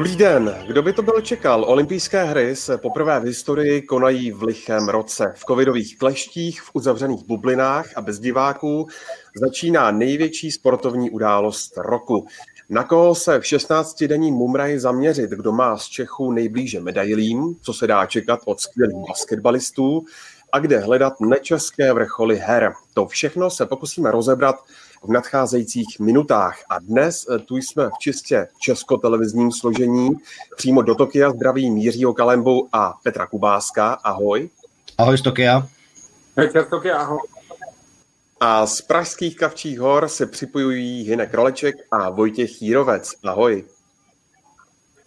Dobrý den. Kdo by to byl čekal? Olympijské hry se poprvé v historii konají v lichém roce. V covidových kleštích, v uzavřených bublinách a bez diváků začíná největší sportovní událost roku. Na koho se v 16-denní Mumraj zaměřit, kdo má z Čechů nejblíže medailím, co se dá čekat od skvělých basketbalistů a kde hledat nečeské vrcholy her. To všechno se pokusíme rozebrat v nadcházejících minutách. A dnes eh, tu jsme v čistě českotelevizním složení. Přímo do Tokia zdraví Mířího Kalembu a Petra Kubáska. Ahoj. Ahoj z Tokia. Večer Tokia, ahoj. A z pražských Kavčích hor se připojují Hinek Roleček a Vojtěch Jírovec. Ahoj.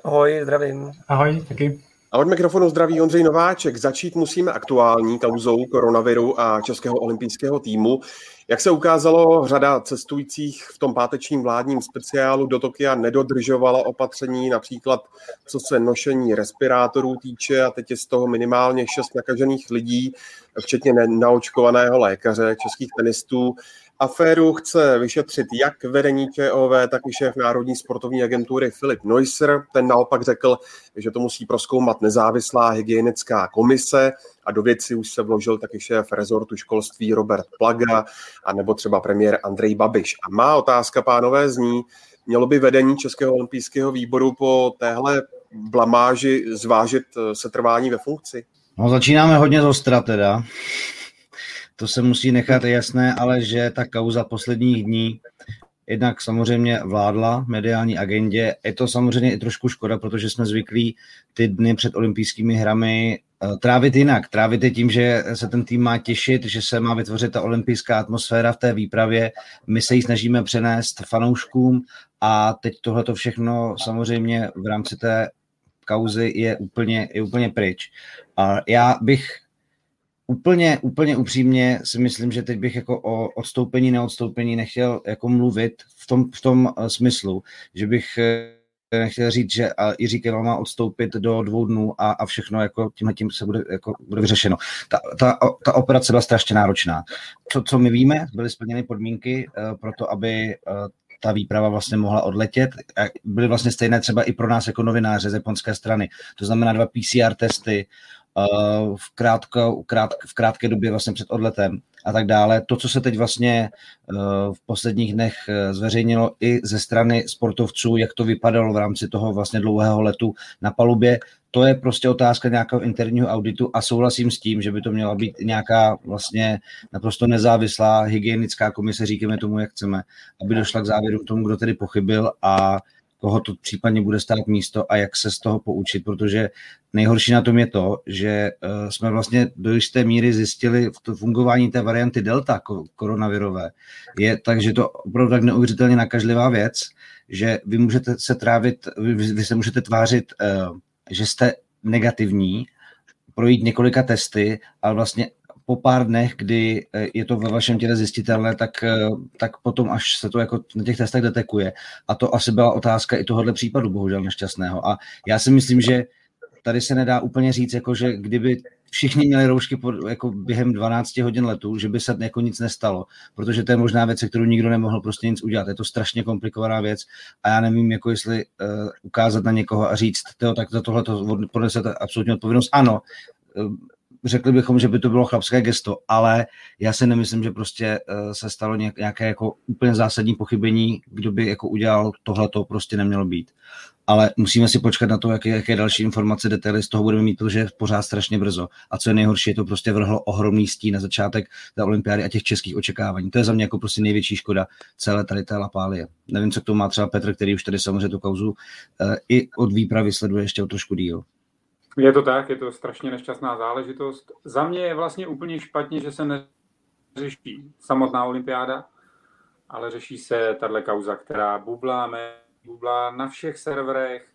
Ahoj, zdravím. Ahoj, taky. A od mikrofonu zdraví Ondřej Nováček. Začít musíme aktuální kauzou koronaviru a Českého olympijského týmu. Jak se ukázalo, řada cestujících v tom pátečním vládním speciálu do Tokia nedodržovala opatření, například co se nošení respirátorů týče a teď je z toho minimálně šest nakažených lidí, včetně naočkovaného lékaře, českých tenistů. Aféru chce vyšetřit jak vedení ČOV, tak i šéf Národní sportovní agentury Filip Neusser. Ten naopak řekl, že to musí proskoumat nezávislá hygienická komise a do věci už se vložil taky šéf rezortu školství Robert Plaga a nebo třeba premiér Andrej Babiš. A má otázka, pánové, zní, mělo by vedení Českého olympijského výboru po téhle blamáži zvážit eh, setrvání ve funkci? No, začínáme hodně zostra teda to se musí nechat jasné, ale že ta kauza posledních dní jednak samozřejmě vládla mediální agendě. Je to samozřejmě i trošku škoda, protože jsme zvyklí ty dny před olympijskými hrami eh, trávit jinak. Trávit je tím, že se ten tým má těšit, že se má vytvořit ta olympijská atmosféra v té výpravě. My se ji snažíme přenést fanouškům a teď tohle to všechno samozřejmě v rámci té kauzy je úplně, je úplně pryč. A já bych úplně, úplně upřímně si myslím, že teď bych jako o odstoupení, neodstoupení nechtěl jako mluvit v tom, v tom uh, smyslu, že bych uh, nechtěl říct, že Jiří Kemal má odstoupit do dvou dnů a, a všechno jako tímhle tím se bude, jako, bude vyřešeno. Ta, ta, ta operace byla strašně náročná. Co, co my víme, byly splněny podmínky uh, pro to, aby uh, ta výprava vlastně mohla odletět. Byly vlastně stejné třeba i pro nás jako novináře z japonské strany. To znamená dva PCR testy, Eh, v, krátko, krát, v krátké době vlastně před odletem a tak dále. To, co se teď vlastně eh, v posledních dnech eh, zveřejnilo i ze strany sportovců, jak to vypadalo v rámci toho vlastně dlouhého letu na palubě, to je prostě otázka nějakého interního auditu a souhlasím s tím, že by to měla být nějaká vlastně naprosto nezávislá hygienická komise, říkáme tomu, jak chceme, aby došla k závěru tomu, kdo tedy pochybil a koho to případně bude stát místo a jak se z toho poučit, protože nejhorší na tom je to, že eh, jsme vlastně do jisté míry zjistili v to fungování té varianty delta koronavirové. Je takže to opravdu tak neuvěřitelně nakažlivá věc, že vy můžete se trávit, vy, vy se můžete tvářit, eh, že jste negativní, projít několika testy, ale vlastně pár dnech, kdy eh, je to ve vašem těle zjistitelné, tak, eh, tak potom až se to jako na těch testech detekuje. A to asi byla otázka i tohohle případu, bohužel nešťastného. A já si myslím, že tady se nedá úplně říct, jako že kdyby všichni měli roušky pod, jako během 12 hodin letu, že by se jako nic nestalo, protože to je možná věc, kterou nikdo nemohl prostě nic udělat. Je to strašně komplikovaná věc a já nevím, jako jestli uh, ukázat na někoho a říct, tyjo, tak za tohle to podnesete absolutně odpovědnost. Ano, řekli bychom, že by to bylo chlapské gesto, ale já si nemyslím, že prostě uh, se stalo nějaké jako úplně zásadní pochybení, kdo by jako udělal tohle, to prostě nemělo být. Ale musíme si počkat na to, jaké, jaké další informace, detaily z toho budeme mít, protože je pořád strašně brzo. A co je nejhorší, je to prostě vrhlo ohromný stín na začátek té olympiády a těch českých očekávání. To je za mě jako prostě největší škoda celé tady té lapálie. Nevím, co k tomu má třeba Petr, který už tady samozřejmě tu kauzu uh, i od výpravy sleduje ještě o trošku díl. Je to tak, je to strašně nešťastná záležitost. Za mě je vlastně úplně špatně, že se neřeší samotná olympiáda, ale řeší se tahle kauza, která bublá, bublá na všech serverech.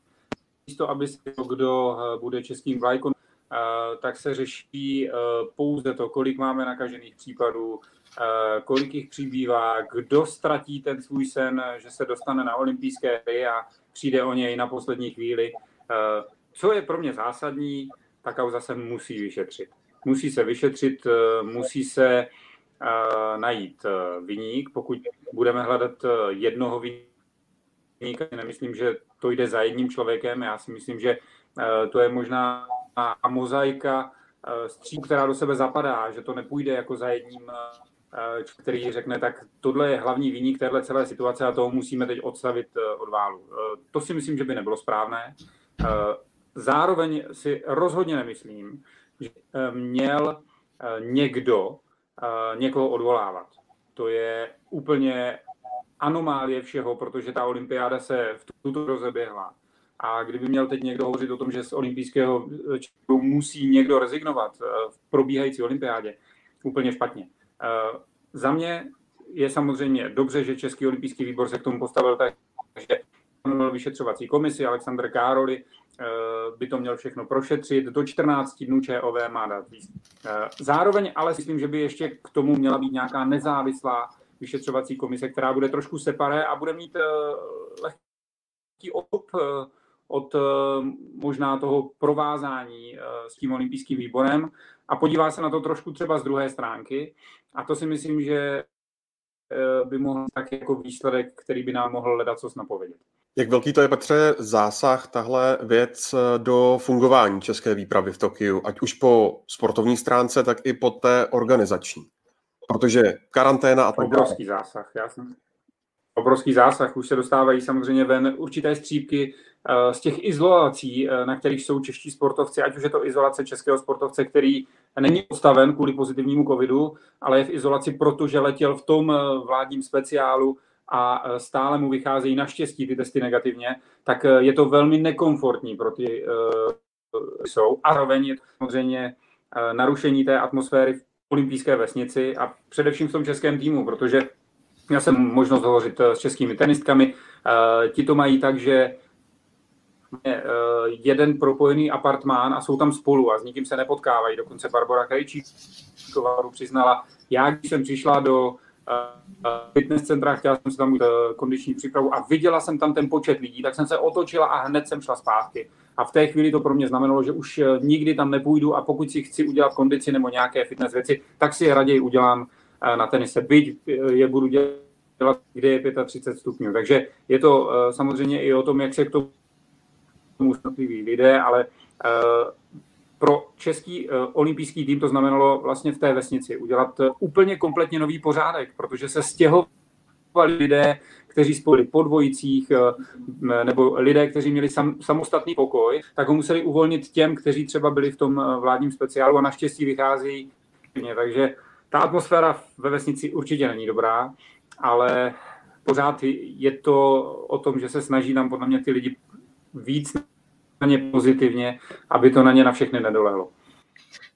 Místo, aby se kdo eh, bude českým vlajkom, eh, tak se řeší eh, pouze to, kolik máme nakažených případů, kolik jich přibývá, kdo ztratí ten svůj sen, že se dostane na olympijské hry a přijde o něj na poslední chvíli co je pro mě zásadní, ta kauza se musí vyšetřit. Musí se vyšetřit, eh, musí se eh, najít eh, vyník. Pokud budeme hledat jednoho vyníka, Nemyslím, že to jde za jedním člověkem. Já si myslím, že to je možná mozaika stříp, která do sebe zapadá, že to nepůjde jako za jedním který řekne, tak tohle je hlavní výnik téhle celé situace a toho musíme teď odstavit od válu. To si myslím, že by nebylo správné. Zároveň si rozhodně nemyslím, že měl někdo někoho odvolávat. To je úplně anomálie všeho, protože ta olympiáda se v tuto rozeběhla. A kdyby měl teď někdo hovořit o tom, že z olympijského musí někdo rezignovat v probíhající olympiádě, úplně špatně. Za mě je samozřejmě dobře, že Český olympijský výbor se k tomu postavil tak, že vyšetřovací komisi, Aleksandr Károli by to měl všechno prošetřit, do 14 dnů ČOV má dát výst. Zároveň ale myslím, že by ještě k tomu měla být nějaká nezávislá vyšetřovací komise, která bude trošku separé a bude mít lehký odkup od možná toho provázání s tím olympijským výborem a podívá se na to trošku třeba z druhé stránky. A to si myslím, že by mohl tak jako výsledek, který by nám mohl hledat co napovědět. Jak velký to je, Petře, zásah tahle věc do fungování české výpravy v Tokiu, ať už po sportovní stránce, tak i po té organizační? Protože karanténa a tak Obrovský zásah, já jsem... Obrovský zásah, už se dostávají samozřejmě ven určité střípky z těch izolací, na kterých jsou čeští sportovci, ať už je to izolace českého sportovce, který není postaven kvůli pozitivnímu covidu, ale je v izolaci, protože letěl v tom vládním speciálu a stále mu vycházejí naštěstí ty testy negativně, tak je to velmi nekomfortní pro ty jsou. A zároveň je to samozřejmě narušení té atmosféry v olympijské vesnici a především v tom českém týmu, protože já jsem možnost hovořit s českými tenistkami. Ti to mají tak, že jeden propojený apartmán a jsou tam spolu a s nikým se nepotkávají. Dokonce Barbara Krejčíková přiznala, já když jsem přišla do fitness centra, chtěla jsem si tam mít kondiční přípravu a viděla jsem tam ten počet lidí, tak jsem se otočila a hned jsem šla zpátky. A v té chvíli to pro mě znamenalo, že už nikdy tam nepůjdu a pokud si chci udělat kondici nebo nějaké fitness věci, tak si je raději udělám na tenise. Byť je budu dělat, kde je 35 stupňů. Takže je to samozřejmě i o tom, jak se k tomu lidé, ale pro český olympijský tým to znamenalo vlastně v té vesnici udělat úplně kompletně nový pořádek, protože se stěhovali lidé, kteří spojili po dvojicích, nebo lidé, kteří měli sam, samostatný pokoj, tak ho museli uvolnit těm, kteří třeba byli v tom vládním speciálu a naštěstí vychází. Takže ta atmosféra ve vesnici určitě není dobrá, ale pořád je to o tom, že se snaží nám podle mě ty lidi víc na ně pozitivně, aby to na ně na všechny nedolehlo.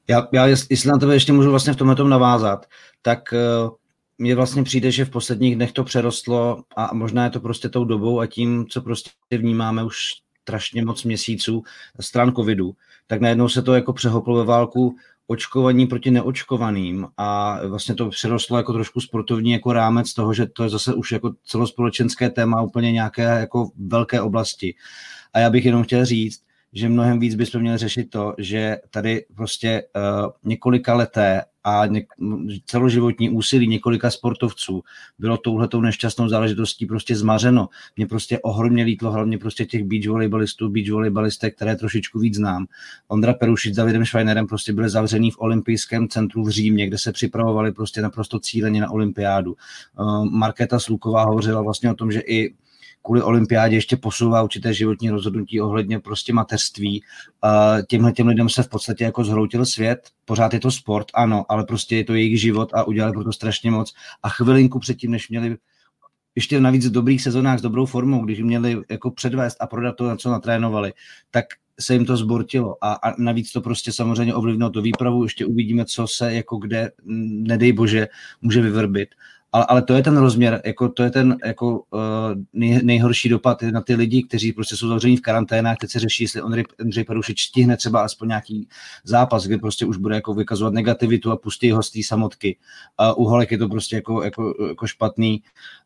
Já, já jestli na tebe ještě můžu vlastně v tomhle tom navázat, tak uh, mně vlastně přijde, že v posledních dnech to přerostlo a možná je to prostě tou dobou a tím, co prostě vnímáme už strašně moc měsíců stran covidu, tak najednou se to jako přehoplo ve válku očkovaní proti neočkovaným a vlastně to přerostlo jako trošku sportovní jako rámec toho, že to je zase už jako celospolečenské téma úplně nějaké jako velké oblasti. A já bych jenom chtěl říct, že mnohem víc bychom měli řešit to, že tady prostě uh, několika leté a něk, celoživotní úsilí několika sportovců bylo touhletou nešťastnou záležitostí prostě zmařeno. Mě prostě ohromně lítlo hlavně prostě těch beach volejbalistů, beach volejbalistek, které trošičku víc znám. Ondra Perušič s Davidem Schweinerem prostě byli zavřený v olympijském centru v Římě, kde se připravovali prostě naprosto cíleně na olympiádu. Uh, Markéta Sluková hovořila vlastně o tom, že i kvůli olympiádě ještě posouvá určité životní rozhodnutí ohledně prostě mateřství. Těmhle těm lidem se v podstatě jako zhroutil svět, pořád je to sport, ano, ale prostě je to jejich život a udělali pro to strašně moc. A chvilinku předtím, než měli ještě navíc v dobrých sezónách s dobrou formou, když měli jako předvést a prodat to, na co natrénovali, tak se jim to zbortilo a, a navíc to prostě samozřejmě ovlivnilo to výpravu, ještě uvidíme, co se jako kde, nedej bože, může vyvrbit ale, ale to je ten rozměr, jako to je ten jako uh, nej, nejhorší dopad na ty lidi, kteří prostě jsou zavření v karanténách, teď se řeší, jestli Ondřej, Ondřej Perušič stihne třeba aspoň nějaký zápas, kde prostě už bude jako vykazovat negativitu a pustí ho z té samotky. Uh, u Holek je to prostě jako, jako, jako špatný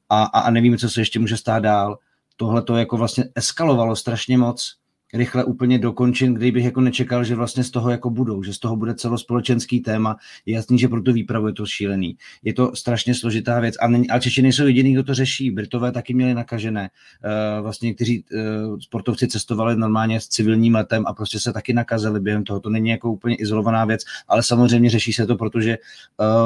a, a, a nevíme, co se ještě může stát dál. Tohle to jako vlastně eskalovalo strašně moc rychle úplně dokončen, kdybych jako nečekal, že vlastně z toho jako budou, že z toho bude celospolečenský téma. Je jasný, že pro tu výpravu je to šílený. Je to strašně složitá věc. A, není, a Češi nejsou jediný, kdo to řeší. Britové taky měli nakažené. Uh, vlastně někteří uh, sportovci cestovali normálně s civilním letem a prostě se taky nakazili během toho. To není jako úplně izolovaná věc, ale samozřejmě řeší se to, protože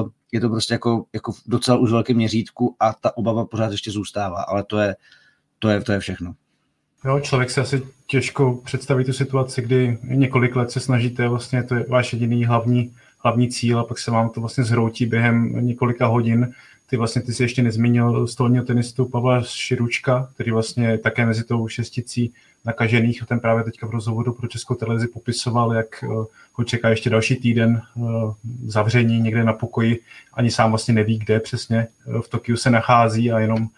uh, je to prostě jako, jako docela už velkém měřítku a ta obava pořád ještě zůstává, ale to je, to je, to je všechno. Jo, člověk se asi těžko představí tu situaci, kdy několik let se snažíte, vlastně to je váš jediný hlavní, hlavní cíl a pak se vám to vlastně zhroutí během několika hodin. Ty vlastně, ty si ještě nezmínil stolního tenistu Pavla Širučka, který vlastně také mezi tou šesticí nakažených a ten právě teďka v rozhovoru pro Českou televizi popisoval, jak eh, ho čeká ještě další týden eh, zavření někde na pokoji, ani sám vlastně neví, kde přesně eh, v Tokiu se nachází a jenom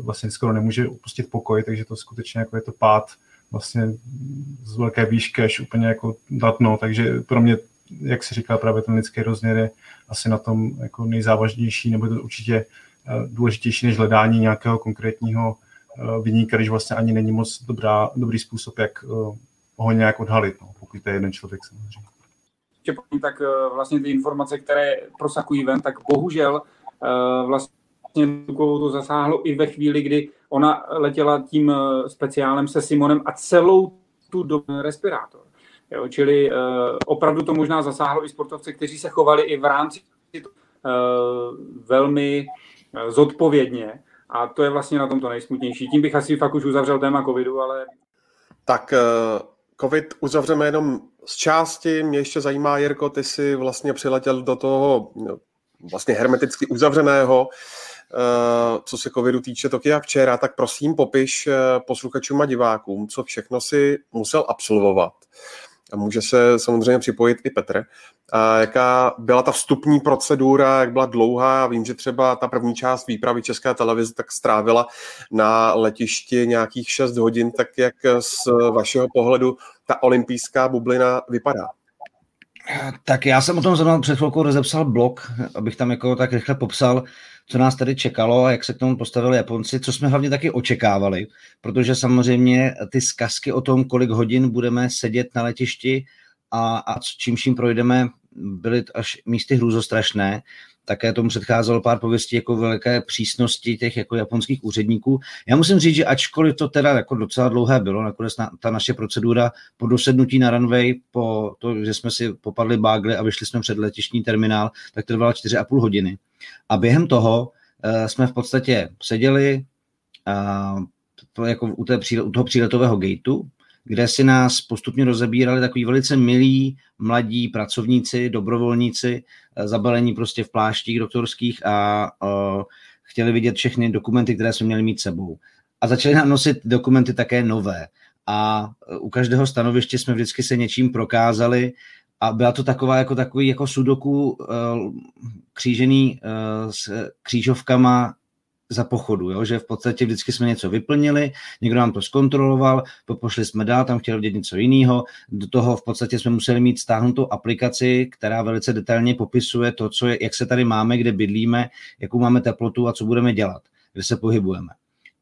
vlastně skoro nemůže opustit pokoj, takže to skutečně jako je to pád vlastně z velké výšky až úplně jako datno, takže pro mě, jak se říká, právě ten lidský rozměr je asi na tom jako nejzávažnější, nebo je to určitě důležitější než hledání nějakého konkrétního vyníka, když vlastně ani není moc dobrá, dobrý způsob, jak ho nějak odhalit, no, pokud to je jeden člověk samozřejmě. Tak vlastně ty informace, které prosakují ven, tak bohužel vlastně to zasáhlo i ve chvíli, kdy ona letěla tím eh, speciálem se Simonem a celou tu dobu respirátor. Jo, čili uh, opravdu to možná zasáhlo i sportovce, kteří se chovali i v rámci uh, velmi uh, zodpovědně. A to je vlastně na tom to nejsmutnější. Tím bych asi fakt už uzavřel téma covidu, ale... Tak covid uzavřeme jenom z části. Mě ještě zajímá, Jirko, ty jsi vlastně přiletěl do toho no, vlastně hermeticky uzavřeného co se covidu týče Tokia včera, tak prosím popiš eh, posluchačům a divákům, co všechno si musel absolvovat. A může se samozřejmě připojit i Petr. A jaká byla ta vstupní procedura, jak byla dlouhá? Vím, že třeba ta první část výpravy České televize tak strávila na letišti nějakých 6 hodin, tak jak z vašeho pohledu ta olympijská bublina vypadá? Tak já jsem o tom zrovna před chvilkou rozepsal blog, abych tam jako tak rychle popsal, co nás tady čekalo a jak se k tomu postavili Japonci, co jsme hlavně taky očekávali, protože samozřejmě ty zkazky o tom, kolik hodin budeme sedět na letišti a, a čím vším projdeme, byly až místy hrůzostrašné. Také tomu předcházelo pár pověstí jako velké přísnosti těch jako japonských úředníků. Já musím říct, že ačkoliv to teda jako docela dlouhé bylo, nakonec na, ta naše procedura po dosednutí na runway, po to, že jsme si popadli bágly a vyšli jsme před letištní terminál, tak to trvalo 4,5 hodiny. A během toho uh, jsme v podstatě seděli uh, to jako u, té, u toho příletového gateu, kde si nás postupně rozebírali takový velice milí mladí pracovníci, dobrovolníci, eh, zabalení prostě v pláštích doktorských a uh, chtěli vidět všechny dokumenty, které jsme měli mít sebou. A začali nám nosit dokumenty také nové. A u každého stanoviště jsme vždycky se něčím prokázali, a byla to taková jako takový jako sudoku křížený s křížovkama za pochodu, jo? že v podstatě vždycky jsme něco vyplnili, někdo nám to zkontroloval, pošli jsme dál, tam chtěli vidět něco jiného, do toho v podstatě jsme museli mít stáhnutou aplikaci, která velice detailně popisuje to, co je, jak se tady máme, kde bydlíme, jakou máme teplotu a co budeme dělat, kde se pohybujeme.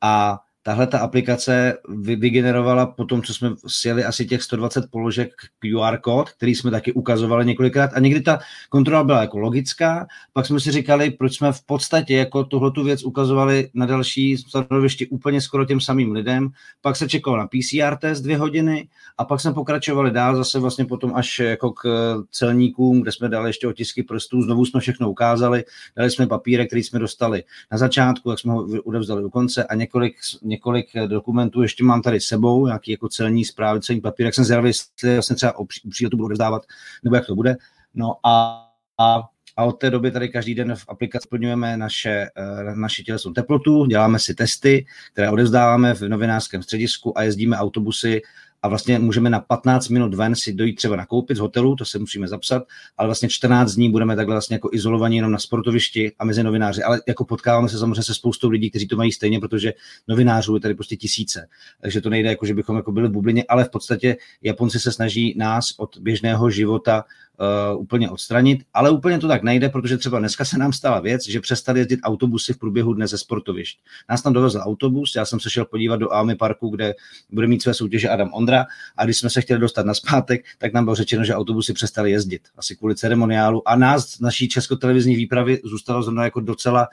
A tahle ta aplikace vygenerovala po tom, co jsme sjeli asi těch 120 položek QR kód, který jsme taky ukazovali několikrát. A někdy ta kontrola byla jako logická, pak jsme si říkali, proč jsme v podstatě jako tuhletu věc ukazovali na další stanovišti úplně skoro těm samým lidem, pak se čekalo na PCR test dvě hodiny a pak jsme pokračovali dál zase vlastně potom až jako k celníkům, kde jsme dali ještě otisky prstů, znovu jsme všechno ukázali, dali jsme papírek, který jsme dostali na začátku, jak jsme ho udevzdali do konce a několik, několik několik eh, dokumentů, ještě mám tady sebou, nějaký jako celní zprávy, celní papír, jak jsem zvědavý, jestli vlastně třeba o příletu budu rozdávat, nebo jak to bude. No a, a a od té doby tady každý den v aplikaci splňujeme naše, eh, naše tělesnou teplotu, děláme si testy, které odevzdáváme v novinářském středisku a jezdíme autobusy a vlastně můžeme na 15 minut ven si dojít třeba nakoupit z hotelu, to se musíme zapsat, ale vlastně 14 dní budeme takhle vlastně jako izolovaní jenom na sportovišti a mezi novináři. Ale jako potkáváme se samozřejmě se spoustou lidí, kteří to mají stejně, protože novinářů je tady prostě tisíce. Takže to nejde jako, že bychom jako byli v bublině, ale v podstatě Japonci se snaží nás od běžného života uh, úplně odstranit, ale úplně to tak nejde, protože třeba dneska se nám stala věc, že přestali jezdit autobusy v průběhu dne ze sportovišť. Nás tam dovezl autobus, já jsem se šel podívat do Almy parku, kde bude mít své soutěže Adam Ondra a když jsme se chtěli dostat na zpátek, tak nám bylo řečeno, že autobusy přestali jezdit, asi kvůli ceremoniálu a nás naší českotelevizní výpravy zůstalo zrovna jako docela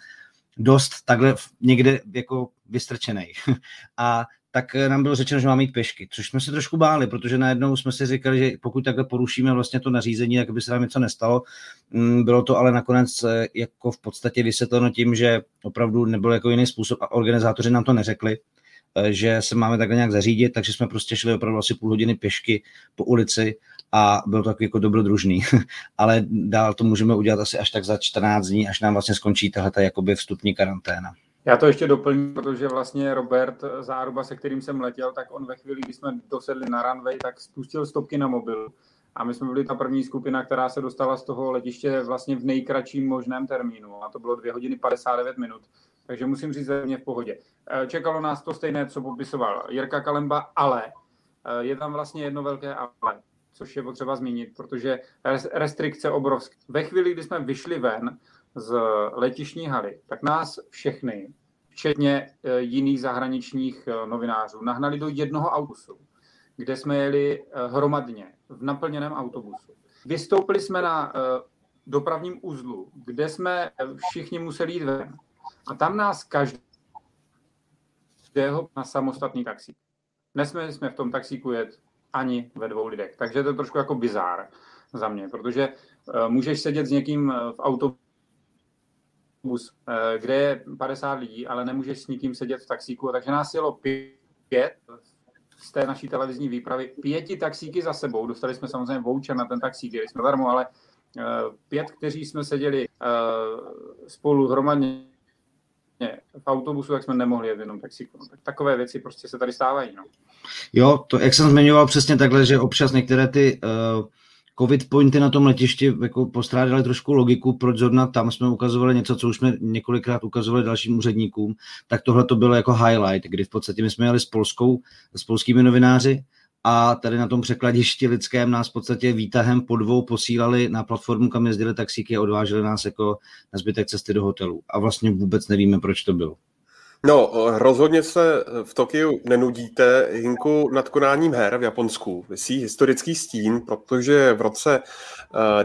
dost takhle někde jako vystrčený. A tak eh, nám bylo řečeno, že máme mít pešky, což jsme se trošku báli, protože najednou jsme si říkali, že pokud takhle porušíme vlastně to nařízení, tak by se nám něco nestalo. Mm, bylo to ale nakonec eh, jako v podstatě vysvětleno tím, že opravdu nebyl jako jiný způsob a organizátoři nám to neřekli, eh, že se máme takhle nějak zařídit, takže jsme prostě šli opravdu asi půl hodiny pěšky po ulici a bylo to takový jako dobrodružný. ale dál to můžeme udělat asi až tak za 14 dní, až nám vlastně skončí tahle jakoby vstupní karanténa. Já to ještě doplním, protože vlastně Robert Záruba, se kterým jsem letěl, tak on ve chvíli, kdy jsme dosedli na runway, tak spustil stopky na mobil. A my jsme byli ta první skupina, která se dostala z toho letiště vlastně v nejkratším možném termínu. A to bylo 2 hodiny 59 minut. Takže musím říct, že mě v pohodě. Eh, čekalo nás to stejné, co popisoval Jirka Kalemba, ale eh, je tam vlastně jedno velké ale, což je potřeba zmínit, protože restrikce obrovské. Ve chvíli, kdy jsme vyšli ven, z letišní haly, tak nás všechny, včetně e, jiných zahraničních e, novinářů, nahnali do jednoho autobusu, kde jsme jeli e, hromadně v naplněném autobusu. Vystoupili jsme na dopravním uzlu, kde jsme všichni museli jít ven. A tam nás každého na samostatný taxík. Nesměli jsme v tom taxíku jet ani ve dvou lidech. Takže to je trošku jako bizár za mě, protože můžeš sedět s někým v autobusu, bus, eh, kde je 50 lidí, ale nemůžeš s nikým sedět v taxíku, takže nás jelo pět z té naší televizní výpravy, pěti taxíky za sebou, dostali jsme samozřejmě voucher na ten taxík, jeli jsme darmo, ale eh, pět, kteří jsme seděli eh, spolu hromadně v autobusu, tak jsme nemohli jet jenom taxíku. Tak takové věci prostě se tady stávají. No. Jo, to, jak jsem zmiňoval přesně takhle, že občas některé ty uh covid pointy na tom letišti jako postrádali trošku logiku, proč zrovna tam jsme ukazovali něco, co už jsme několikrát ukazovali dalším úředníkům, tak tohle to bylo jako highlight, kdy v podstatě my jsme jeli s, polskou, s polskými novináři a tady na tom překladišti lidském nás v podstatě výtahem po dvou posílali na platformu, kam jezdili taxíky a odváželi nás jako na zbytek cesty do hotelu. A vlastně vůbec nevíme, proč to bylo. No, rozhodně se v Tokiu nenudíte. Hinku nad konáním her v Japonsku vysí historický stín, protože v roce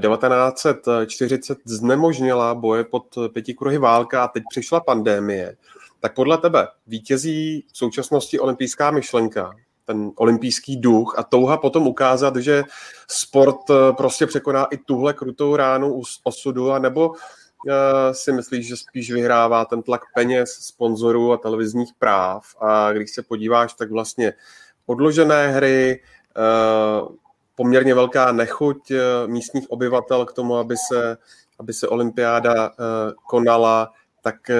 1940 eh, znemožnila boje pod pěti kruhy válka a teď přišla pandémie. Tak podle tebe vítězí v současnosti olympijská myšlenka, ten olympijský duch a touha potom ukázat, že sport eh, prostě překoná i tuhle krutou ránu osudu, a nebo si myslíš, že spíš vyhrává ten tlak peněz, sponzorů a televizních práv. A když se podíváš, tak vlastně odložené hry, eh, poměrně velká nechuť eh, místních obyvatel k tomu, aby se, aby se olympiáda eh, konala, tak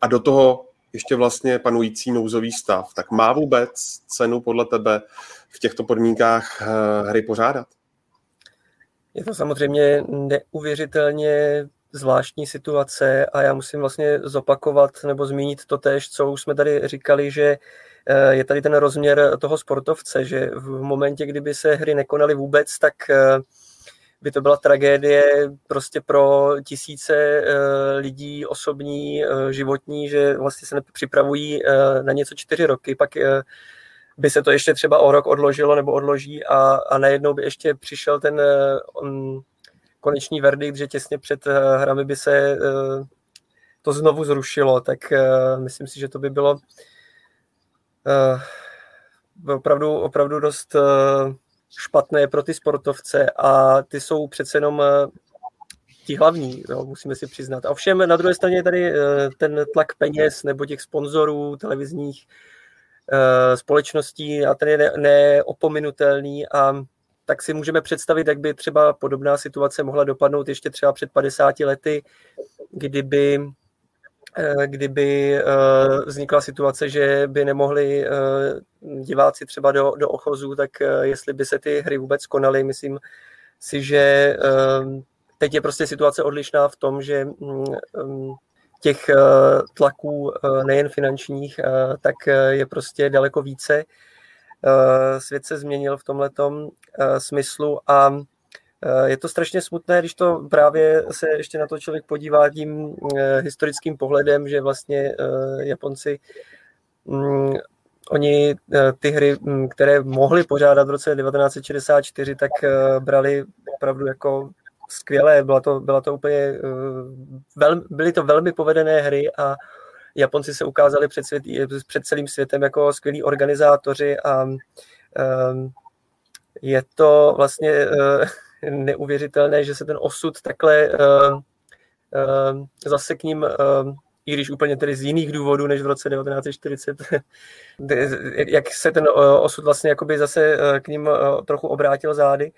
a do toho ještě vlastně panující nouzový stav. Tak má vůbec cenu podle tebe v těchto podmínkách hry pořádat? Je to samozřejmě neuvěřitelně zvláštní situace a já musím vlastně zopakovat nebo zmínit to tež, co už jsme tady říkali, že eh, je tady ten rozměr toho sportovce, že v momentě, kdyby se hry nekonaly vůbec, tak eh, by to byla tragédie prostě pro tisíce eh, lidí osobní, životní, že vlastně se připravují na něco čtyři roky, pak by se to ještě třeba o rok odložilo nebo odloží a, a najednou by ještě přišel ten konečný verdikt, že těsně před eh, hrami by se eh, to znovu zrušilo, tak eh, myslím si, že to by bylo opravdu, opravdu dost špatné pro ty sportovce a ty jsou přece jenom ti hlavní, jo, musíme si přiznat. A ovšem na druhé straně je tady ten tlak peněz nebo těch sponzorů televizních společností a ten je neopominutelný a tak si můžeme představit, jak by třeba podobná situace mohla dopadnout ještě třeba před 50 lety, kdyby eh, kdyby eh, vznikla situace, že by nemohli eh, diváci třeba do, do ochozů, tak jestli by se ty hry vůbec konaly, myslím si, že teď je prostě situace odlišná v tom, že mm, mm, těch tlaků nejen finančních, tak je prostě daleko více. Svět se změnil v tomhletom smyslu a je to strašně smutné, když to právě se ještě na to člověk podívá tím historickým pohledem, že vlastně Japonci mm, oni ty hry, mm, které mohli pořádat v roce 1964, tak brali opravdu jako skvělé, byla to, byla to úplně, byly to velmi povedené hry a Japonci se ukázali před, svět, před celým světem jako skvělí organizátoři a um, je to vlastně uh, neuvěřitelné, že se ten osud takhle uh, uh, zase k ním, uh, i když úplně tedy z jiných důvodů než v roce 1940, jak se ten osud vlastně jakoby zase k ním trochu obrátil zády.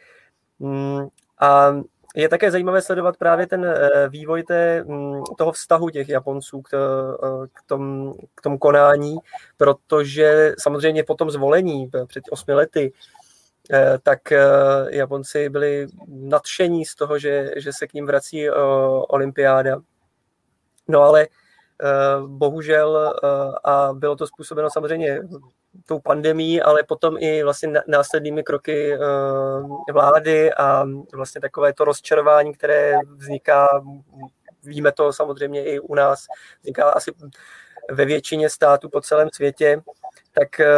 Um, a je také zajímavé sledovat právě ten eh, vývoj té, mm, toho vztahu těch Japonců k, eh, k, tom, k tomu konání, protože samozřejmě po tom zvolení před osmi lety, eh, tak Japonci byli nadšení z toho, že, že se k ním vrací olympiáda. No ale bohužel, a bylo to způsobeno samozřejmě tou pandemí, ale potom i vlastně následnými kroky eh, vlády a vlastně takové to rozčarování, které vzniká, víme to samozřejmě i u nás, vzniká asi ve většině států po celém světě, tak eh,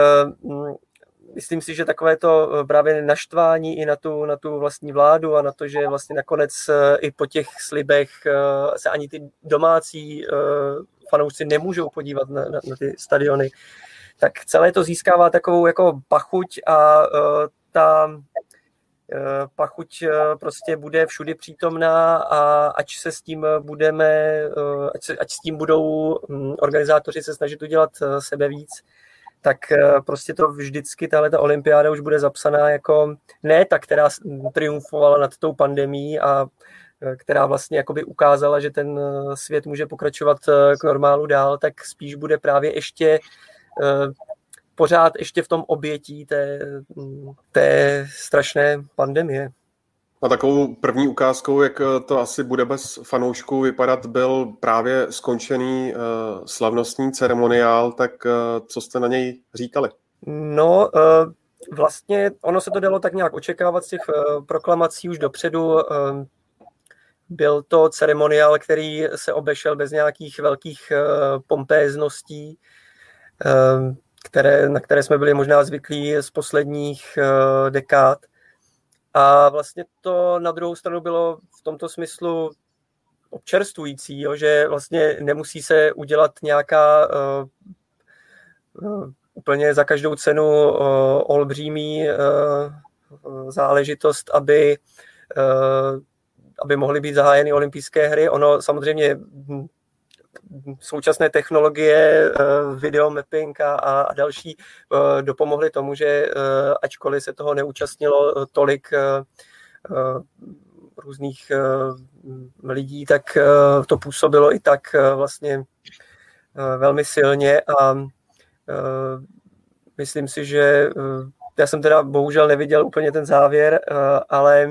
myslím si, že takové to právě naštvání i na tu, na tu vlastní vládu a na to, že vlastně nakonec eh, i po těch slibech se ani ty domácí fanoušci nemůžou podívat na, na, na ty stadiony, tak celé to získává takovou jako pachuť a uh, ta uh, pachuť uh, prostě bude všudy přítomná a ať se s tím budeme, ať, se, ať s tím budou um, organizátoři se snažit udělat sebe víc, tak prostě to vždycky, tahle ta olympiáda už bude zapsaná jako ne ta, která triumfovala nad tou pandemí a která vlastně jakoby ukázala, že ten svět může pokračovat k normálu dál, tak spíš bude právě ještě pořád ještě v tom obětí té, té strašné pandemie. A takovou první ukázkou, jak to asi bude bez fanoušků vypadat, byl právě skončený uh, slavnostní ceremoniál, tak co jste na něj říkali? No, vlastně ono se to dalo tak nějak očekávat z těch proklamací už dopředu. Byl to ceremoniál, který se obešel bez nějakých velkých pompézností. Ehm, které, na které jsme byli možná zvyklí z posledních eh, dekád. A vlastně to na druhou stranu bylo v tomto smyslu občerstvující, jo, že vlastně nemusí se udělat nějaká uh, úplně za každou cenu uh, olbřímý uh, záležitost, aby, aby mohly být zahájeny olympijské hry. Ono samozřejmě současné technologie, eh, videomapping a, a další eh, dopomohly tomu, že eh, ačkoliv se toho neúčastnilo tolik různých lidí, tak to působilo i tak vlastně velmi silně a myslím si, že já jsem teda bohužel neviděl úplně ten závěr, ale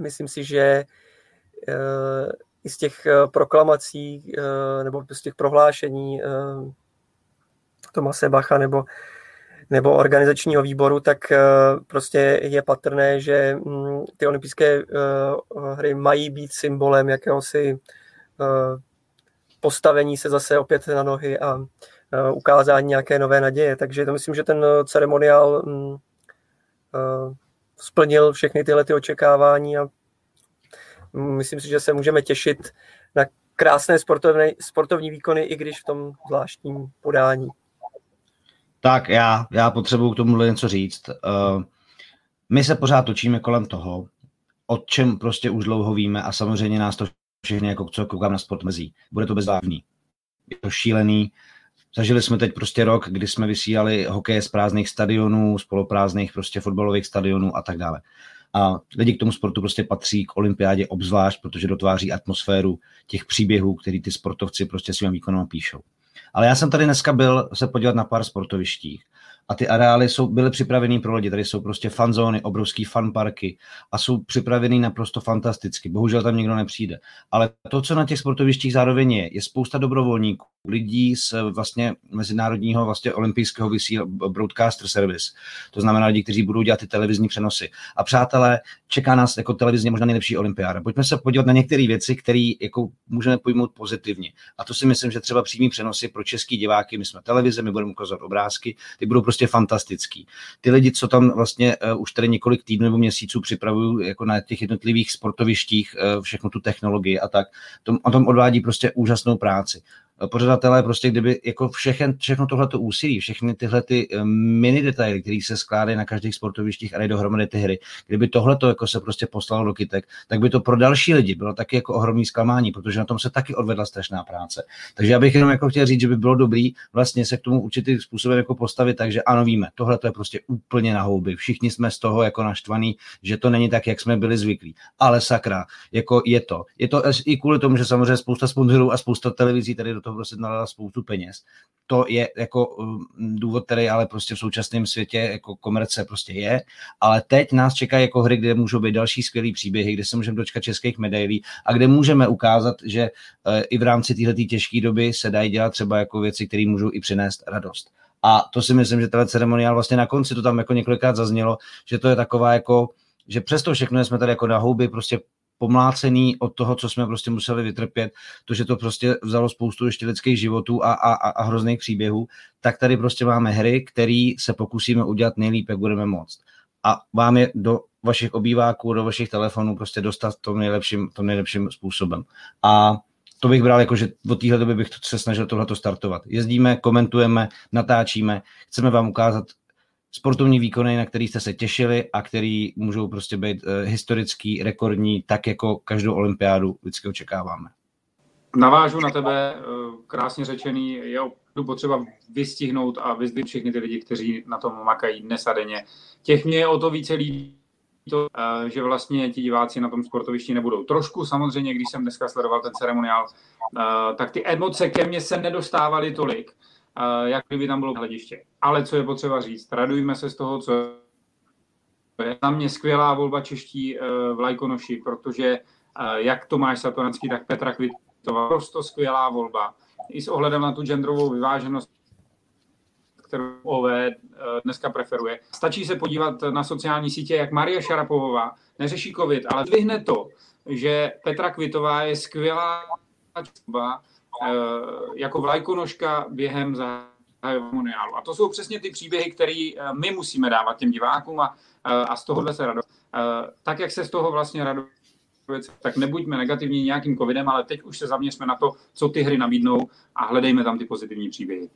myslím si, že i z těch eh, proklamací eh, nebo z těch prohlášení eh, Tomase Bacha nebo, nebo organizačního výboru, tak prostě je patrné, že mm, ty olympijské hry mají být symbolem jakéhosi postavení se zase opět na nohy a ukázání nějaké nové naděje. Takže to myslím, že ten ceremoniál mm, splnil všechny tyhle ty očekávání a myslím si, že se můžeme těšit na krásné sportovní, sportovní výkony, i když v tom zvláštním podání. Tak já, já potřebuji k tomu něco říct. Uh, my se pořád točíme kolem toho, o čem prostě už dlouho víme a samozřejmě nás to všechny, jako co koukám na sport, mezí. Bude to bezvávný. Je to šílený. Zažili jsme teď prostě rok, kdy jsme vysílali hokej z prázdných stadionů, z poloprázdných prostě fotbalových stadionů a tak dále. A lidi k tomu sportu prostě patří k olympiádě obzvlášť, protože dotváří atmosféru těch příběhů, který ty sportovci prostě svým výkonem píšou. Ale já jsem tady dneska byl se podívat na pár sportovištích a ty areály jsou, byly připraveny pro lidi. Tady jsou prostě fanzóny, obrovský fanparky a jsou připraveny naprosto fantasticky. Bohužel tam nikdo nepřijde. Ale to, co na těch sportovištích zároveň je, je spousta dobrovolníků, lidí z vlastně mezinárodního vlastně olympijského vysíl broadcaster service. To znamená lidi, kteří budou dělat ty televizní přenosy. A přátelé, čeká nás jako televizně možná nejlepší olympiáda. Pojďme se podívat na některé věci, které jako můžeme pojmout pozitivně. A to si myslím, že třeba přímý přenosy pro český diváky, my jsme televize, my budeme ukazovat obrázky, ty budou prostě fantastický. Ty lidi, co tam vlastně uh, už tady několik týdnů nebo měsíců připravují jako na těch jednotlivých sportovištích uh, všechno tu technologii a tak, tom, o tom odvádí prostě úžasnou práci pořadatelé prostě, kdyby jako všechen, všechno tohleto úsilí, všechny tyhle ty eh, mini detaily, které se skládají na každých sportovištích a dohromady ty hry, kdyby tohleto jako se prostě poslalo do kytek, tak by to pro další lidi bylo taky jako ohromný zklamání, protože na tom se taky odvedla strašná práce. Takže já bych jenom jako chtěl říct, že by bylo dobrý vlastně se k tomu určitým způsobem jako postavit, takže ano, víme, tohle je prostě úplně na houby. Všichni jsme z toho jako naštvaný, že to není tak, jak jsme byli zvyklí. Ale sakra, jako je to. Je to i kvůli tomu, že samozřejmě spousta sponzorů a spousta televizí tady do toho prostě nalila spoustu peněz. To je jako um, důvod, který ale prostě v současném světě jako komerce prostě je, ale teď nás čekají jako hry, kde můžou být další skvělé příběhy, kde se můžeme dočkat českých medailí a kde můžeme ukázat, že uh, i v rámci této těžké doby se dají dělat třeba jako věci, které můžou i přinést radost. A to si myslím, že tenhle ceremoniál vlastně na konci to tam jako několikrát zaznělo, že to je taková jako, že přesto všechno jsme tady jako na houby prostě pomlácený od toho, co jsme prostě museli vytrpět, to, že to prostě vzalo spoustu ještě lidských životů a, a, a hrozných příběhů, tak tady prostě máme hry, které se pokusíme udělat nejlíp, jak budeme moct. A vám je do vašich obýváků, do vašich telefonů prostě dostat tom nejlepším, tom nejlepším způsobem. A to bych bral jako, že od téhle doby bych se snažil tohleto startovat. Jezdíme, komentujeme, natáčíme, chceme vám ukázat sportovní výkony, na který jste se těšili a který můžou prostě být uh, historický, rekordní, tak jako každou olympiádu vždycky očekáváme. Navážu na tebe, eh, krásně řečený, je opravdu potřeba vystihnout a vyzdvihnout všechny ty lidi, kteří na tom makají dnes a denně. Těch mě je o to více líbí, to, eh, že vlastně ti diváci na tom sportovišti nebudou. Trošku samozřejmě, když jsem dneska sledoval ten ceremoniál, tak ty emoce ke mně se nedostávaly tolik, jak kdyby tam bylo hlediště. Ale co je potřeba říct, radujme se z toho, co je na mě skvělá volba čeští eh, v Lajkonoši, protože eh, jak Tomáš Satonanský, tak Petra Kvitová, prostě skvělá volba. I s ohledem na tu genderovou vyváženost, kterou OV eh, dneska preferuje. Stačí se podívat na sociální sítě, jak Maria Šarapovová neřeší covid, ale vyhne to, že Petra Kvitová je skvělá volba, jako vlajkonožka během zahajovaniálu. A to jsou přesně ty příběhy, které eh, my musíme dávat těm divákům a, eh, a z tohohle se radovat. Tak, jak se z toho vlastně radovat, tak nebuďme negativní nějakým covidem, ale teď už se zaměřme na to, co ty hry nabídnou a hledejme tam ty pozitivní příběhy.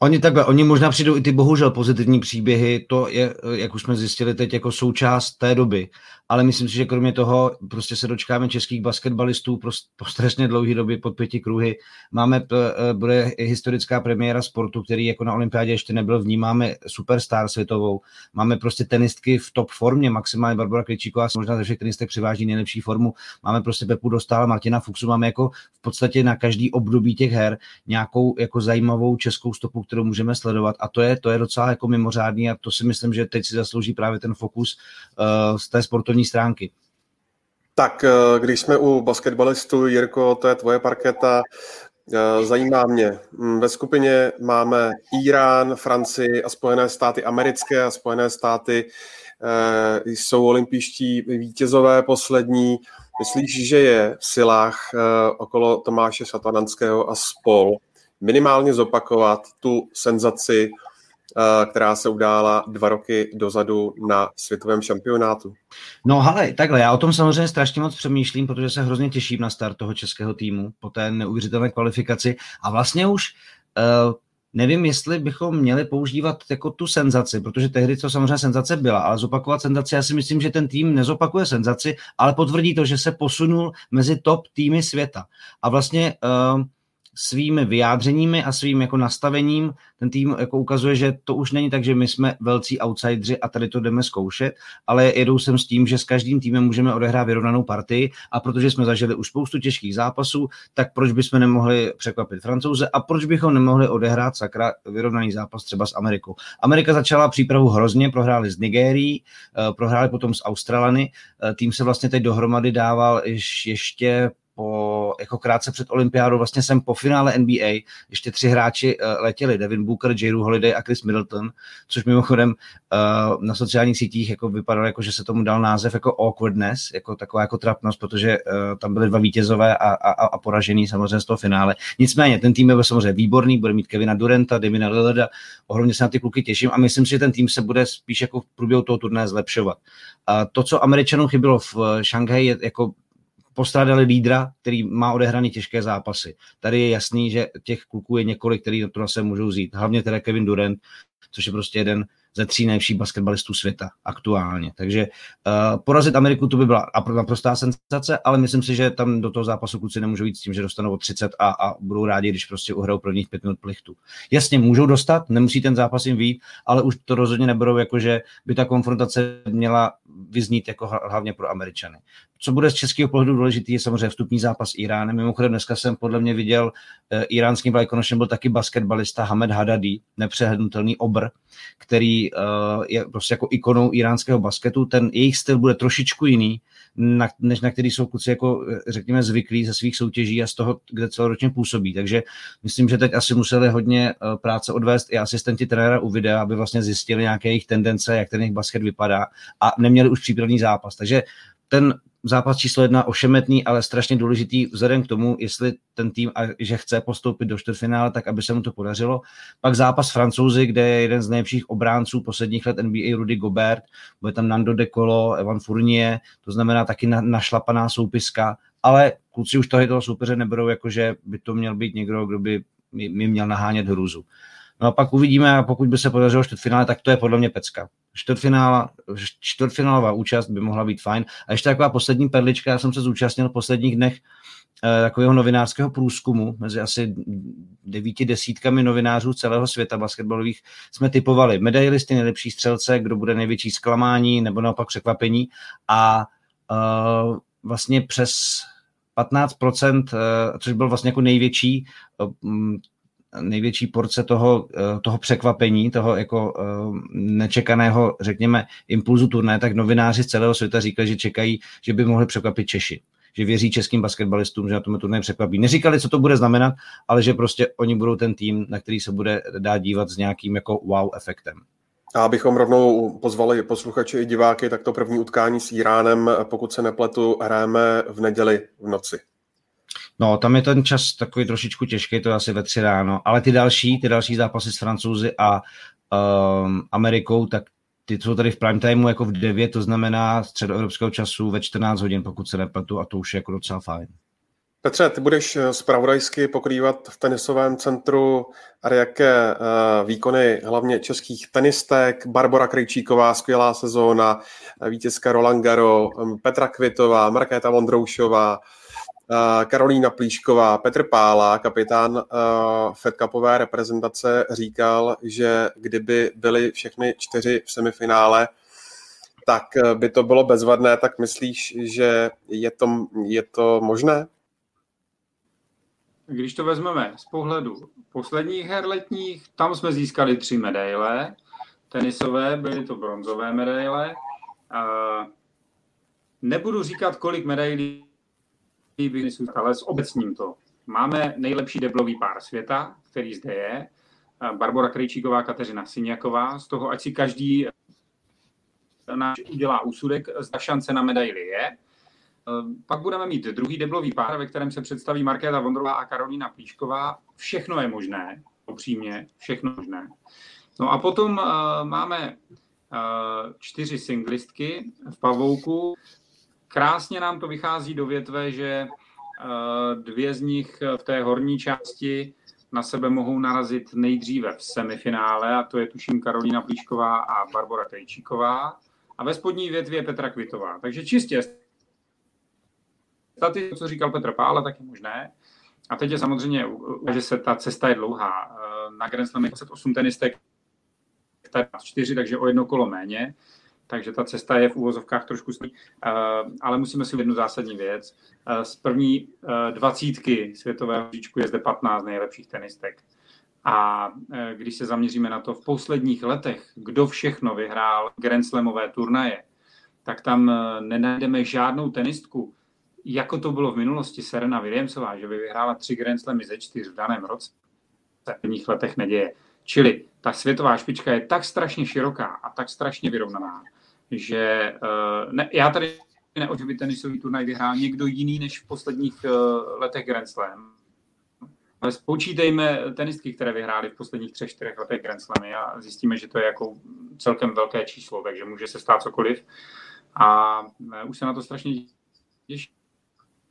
Oni takhle, oni možná přijdou i ty bohužel pozitivní příběhy, to je, jak už jsme zjistili teď, jako součást té doby. Ale myslím si, že kromě toho prostě se dočkáme českých basketbalistů po strašně dlouhé době pod pěti kruhy. Máme, eh, bude historická premiéra sportu, který jako na olympiádě ještě nebyl vnímáme superstar světovou. Máme prostě tenistky v top formě, maximálně Barbara Kličíková možná ze všech tenistek přiváží nejlepší formu. Máme prostě Pepu Dostála, Martina Fuxu, máme jako v podstatě na každý období těch her nějakou jako zajímavou českou stopu, kterou můžeme sledovat a to je, to je docela jako mimořádný a to si myslím, že teď si zaslouží právě ten fokus uh, z té sportovní stránky. Tak eh, když jsme u basketbalistů, Jirko, to je tvoje parketa, eh, zajímá mě. Mm, ve skupině máme Irán, Francii a Spojené státy americké a Spojené státy jsou olympijští vítězové poslední. Myslíš, že je v silách okolo Tomáše Satananského a spol minimálně zopakovat tu senzaci, eh, která se udála dva roky dozadu na světovém šampionátu. No ale takhle, já o tom samozřejmě strašně moc přemýšlím, protože se hrozně těším na start toho českého týmu po té neuvěřitelné kvalifikaci a vlastně už uh, nevím, jestli bychom měli používat jako tu senzaci, protože tehdy to samozřejmě senzace byla, ale zopakovat senzaci, já si myslím, že ten tým nezopakuje senzaci, ale potvrdí to, že se posunul mezi top týmy světa. A vlastně uh, svými vyjádřeními a svým jako nastavením. Ten tým jako ukazuje, že to už není tak, že my jsme velcí outsidři a tady to jdeme zkoušet, ale jedou sem s tím, že s každým týmem můžeme odehrát vyrovnanou partii. A protože jsme zažili už spoustu těžkých zápasů, tak proč bychom nemohli překvapit Francouze a proč bychom nemohli odehrát sakra vyrovnaný zápas třeba s Amerikou. Amerika začala přípravu hrozně, prohráli s Nigérií, eh, prohráli potom s Australany, eh, tým se vlastně teď dohromady dával ještě po, jako krátce před olympiádou, vlastně jsem po finále NBA, ještě tři hráči uh, letěli, Devin Booker, J. Holiday a Chris Middleton, což mimochodem uh, na sociálních sítích jako vypadalo, jako, že se tomu dal název jako awkwardness, jako taková jako trapnost, protože uh, tam byly dva vítězové a, a, a poražený samozřejmě z toho finále. Nicméně, ten tým je samozřejmě výborný, bude mít Kevina Durenta, Devina Lillarda, ohromně se na ty kluky těším a myslím si, že ten tým se bude spíš jako v průběhu toho turné zlepšovat. Uh, to, co Američanům chybilo v Šanghaji, je jako postrádali lídra, který má odehraný těžké zápasy. Tady je jasný, že těch kluků je několik, který na to se můžou zít. Hlavně teda Kevin Durant, což je prostě jeden ze tří nejlepších basketbalistů světa aktuálně. Takže uh, porazit Ameriku to by byla naprostá senzace, ale myslím si, že tam do toho zápasu kluci nemůžou jít s tím, že dostanou o 30 a, a budou rádi, když prostě uhrajou prvních pět minut plichtu. Jasně, můžou dostat, nemusí ten zápas jim vít, ale už to rozhodně neberou jako, že by ta konfrontace měla vyznít jako hlavně pro Američany. Co bude z českého pohledu důležitý, je samozřejmě vstupní zápas Iránem. Mimochodem dneska jsem podle mě viděl, e, iránským vlajkonošem byl taky basketbalista Hamed Hadadi, nepřehlednutelný obr, který e, je prostě jako ikonou iránského basketu. Ten jejich styl bude trošičku jiný, na, než na který jsou kluci jako, e, řekněme, zvyklí ze svých soutěží a z toho, kde celoročně působí. Takže myslím, že teď asi museli hodně práce odvést i asistenti trenéra u videa, aby vlastně zjistili nějaké jejich tendence, jak ten jejich basket vypadá a neměli už přípravný zápas. Takže ten zápas číslo jedna ošemetný, ale strašně důležitý vzhledem k tomu, jestli ten tým, že chce postoupit do čtvrtfinále, tak aby se mu to podařilo. Pak zápas Francouzi, kde je jeden z nejlepších obránců posledních let NBA Rudy Gobert, bude tam Nando De Colo, Evan Fournier, to znamená taky na, našlapaná soupiska, ale kluci už tady toho soupeře neberou, jako že by to měl být někdo, kdo by mi měl nahánět hruzu. No a pak uvidíme, a pokud by se podařilo čtvrtfinále, tak to je podle mě pecka. Čtvrtfinála, čtvrtfinálová účast by mohla být fajn. A ještě taková poslední perlička, já jsem se zúčastnil v posledních dnech eh, takového novinářského průzkumu mezi asi devíti desítkami novinářů celého světa basketbalových jsme typovali medailisty, nejlepší střelce, kdo bude největší zklamání nebo naopak překvapení a uh, vlastně přes 15%, uh, což byl vlastně jako největší uh, největší porce toho, eh, toho překvapení, toho jako eh, nečekaného, řekněme, impulzu turné, tak novináři z celého světa říkali, že čekají, že by mohli překvapit Češi že věří českým basketbalistům, že na tom turné překvapí. Neříkali, co to bude znamenat, ale že prostě oni budou ten tým, na který se bude dát dívat s nějakým jako wow efektem. A abychom rovnou pozvali posluchače i diváky, tak to první utkání s Iránem, pokud se nepletu, hrajeme v neděli v noci. No, tam je ten čas takový trošičku těžký, to je asi ve tři ráno, ale ty další, ty další zápasy s Francouzi a um, Amerikou, tak ty jsou tady v prime timeu jako v 9, to znamená středoevropského času ve 14 hodin, pokud se nepletu, a to už je jako docela fajn. Petře, ty budeš zpravodajsky pokrývat v tenisovém centru a jaké uh, výkony hlavně českých tenistek, Barbara Krejčíková, skvělá sezóna, vítězka Roland Garo, Petra Kvitová, Markéta Vondroušová, Eh, Karolína Plíšková, Petr Pála, kapitán uh, Fed Cupové reprezentace, říkal, že kdyby byly všechny čtyři v semifinále, tak eh, by to bylo bezvadné, tak myslíš, že je to, je to možné? Když to vezmeme z pohledu posledních her letních, tam jsme získali tři medaile tenisové, byly to bronzové medaile. Nebudu říkat, kolik medailí biznisu, ale s obecním to. Máme nejlepší deblový pár světa, který zde je. Barbara Krejčíková, Kateřina Syňaková. Z toho, ať si každý náš udělá úsudek, zda šance na medaili je. Pak budeme mít druhý deblový pár, ve kterém se představí Markéta Vondrová a Karolína Plíšková. Všechno je možné, upřímně, všechno možné. No a potom uh, máme čtyři singlistky v Pavouku. Krásně nám to vychází do větve, že eh, dvě z nich v té horní části na sebe mohou narazit nejdříve v semifinále, a to je tuším Karolína Plíšková a Barbara Krejčíková. A ve spodní větvě Petra Kvitová. Takže čistě statistiky, co říkal Petr Pála, tak je možné. a teď je samozřejmě, že se ta cesta je dlouhá. Na Grand Slam je 28 tenistek, 4, takže o jedno kolo méně takže ta cesta je v úvozovkách trošku stý. Ale musíme si jednu zásadní věc. Z první dvacítky světového říčku je zde 15 nejlepších tenistek. A když se zaměříme na to v posledních letech, kdo všechno vyhrál Grand Slamové turnaje, tak tam nenajdeme žádnou tenistku, jako to bylo v minulosti Serena Williamsová, že by vyhrála tři Grand Slamy ze čtyř v daném roce, v prvních letech neděje. Čili ta světová špička je tak strašně široká a tak strašně vyrovnaná, že uh, ne, já tady ne, že by tenisový turnaj vyhrál někdo jiný než v posledních uh, letech Grand Slam. Ale spočítejme tenistky, které vyhrály v posledních třech, čtyřech letech Grand Slamy a zjistíme, že to je jako celkem velké číslo, takže může se stát cokoliv. A uh, už se na to strašně těším.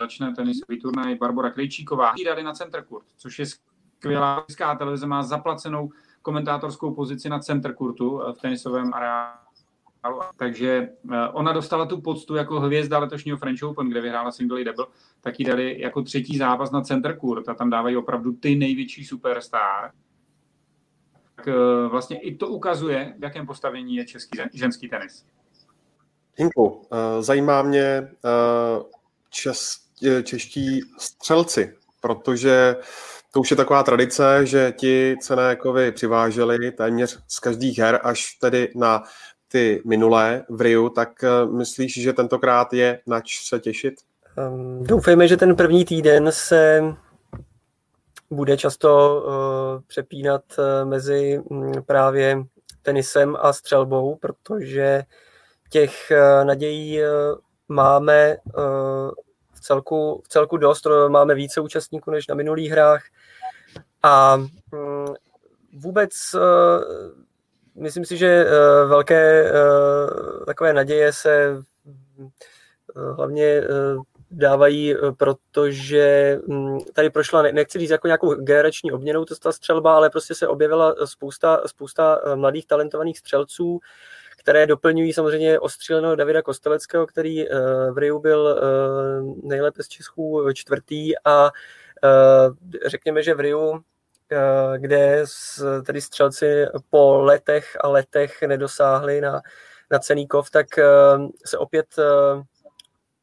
Začne tenisový turnaj Barbara Krejčíková, rady na Center Court, což je skvělá televize, má zaplacenou komentátorskou pozici na Center Courtu v tenisovém areálu takže eh, ona dostala tu poctu jako hvězda letošního French Open, kde vyhrála single double, tak ji dali jako třetí zápas na Center Court a tam dávají opravdu ty největší superstar. Tak eh, vlastně i to ukazuje, v jakém postavení je český ženský tenis. Hinku, eh, zajímá mě čes, čeští střelci, protože to už je taková tradice, že ti cené kovy přiváželi téměř z každých her až tedy na ty minulé v Riu, tak eh, myslíš, že tentokrát je nač se těšit? Um, doufejme, že ten první týden se bude často uh, přepínat uh, mezi um, právě tenisem a střelbou, protože těch uh, nadějí máme v, celku, v celku dost, máme více účastníků než na minulých hrách a um, vůbec myslím si, že eh, velké eh, takové naděje se eh, hlavně dávají, protože hm, tady prošla, nechci říct jako nějakou generační obměnou to ta střelba, ale prostě se objevila spousta, spousta mladých talentovaných střelců, které doplňují samozřejmě ostříleného Davida Kosteleckého, který v Riu byl nejlépe z Česků čtvrtý a řekněme, že v Riu kde tedy střelci po letech a letech nedosáhli na, na cený kov, tak eh, se opět eh,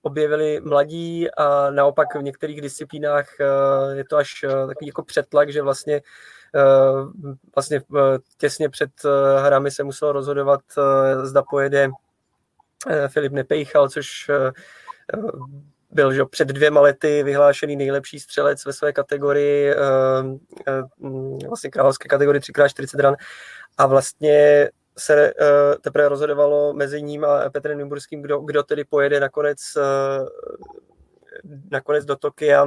objevili mladí a naopak v některých disciplínách je to až takový jako přetlak, že vlastně vlastně těsně před hrami se muselo rozhodovat, zda pojede Filip Nepejchal, což byl že před dvěma lety vyhlášený nejlepší střelec ve své kategorii, eh, eh, vlastně královské kategorii 3x40 ran. A vlastně se eh, teprve rozhodovalo mezi ním a Petrem Nymburským, kdo, kdo tedy pojede nakonec, nakonec do Tokia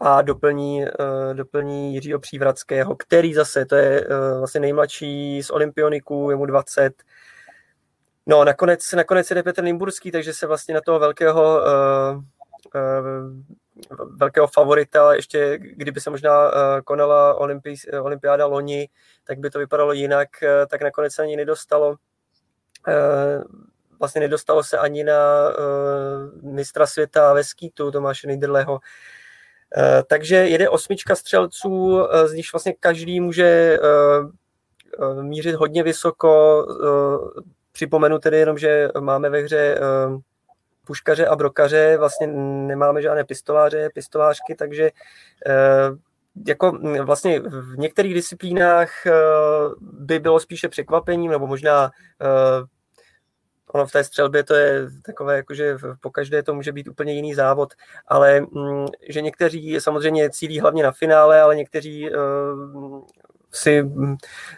a doplní, doplní Jiřího Přívratského, který zase, to je vlastně nejmladší z olympioniků, je mu 20, No, nakonec, nakonec jde Petr Nymburský, takže se vlastně na toho velkého, uh, uh, velkého favorita, ještě kdyby se možná uh, konala olympi, olympiáda loni, tak by to vypadalo jinak, uh, tak nakonec se ani nedostalo. Uh, vlastně nedostalo se ani na uh, mistra světa ve skýtu Tomáše Nejderleho. Uh, takže jede osmička střelců, uh, z nich vlastně každý může uh, mířit hodně vysoko, Připomenu tedy jenom, že máme ve hře uh, puškaře a brokaře, vlastně nemáme žádné pistoláře, pistolářky, takže uh, jako vlastně v některých disciplínách uh, by bylo spíše překvapením, nebo možná ono v té střelbě to je takové, jakože po každé to může být úplně jiný závod, ale mm, že někteří samozřejmě cílí hlavně na finále, ale někteří si,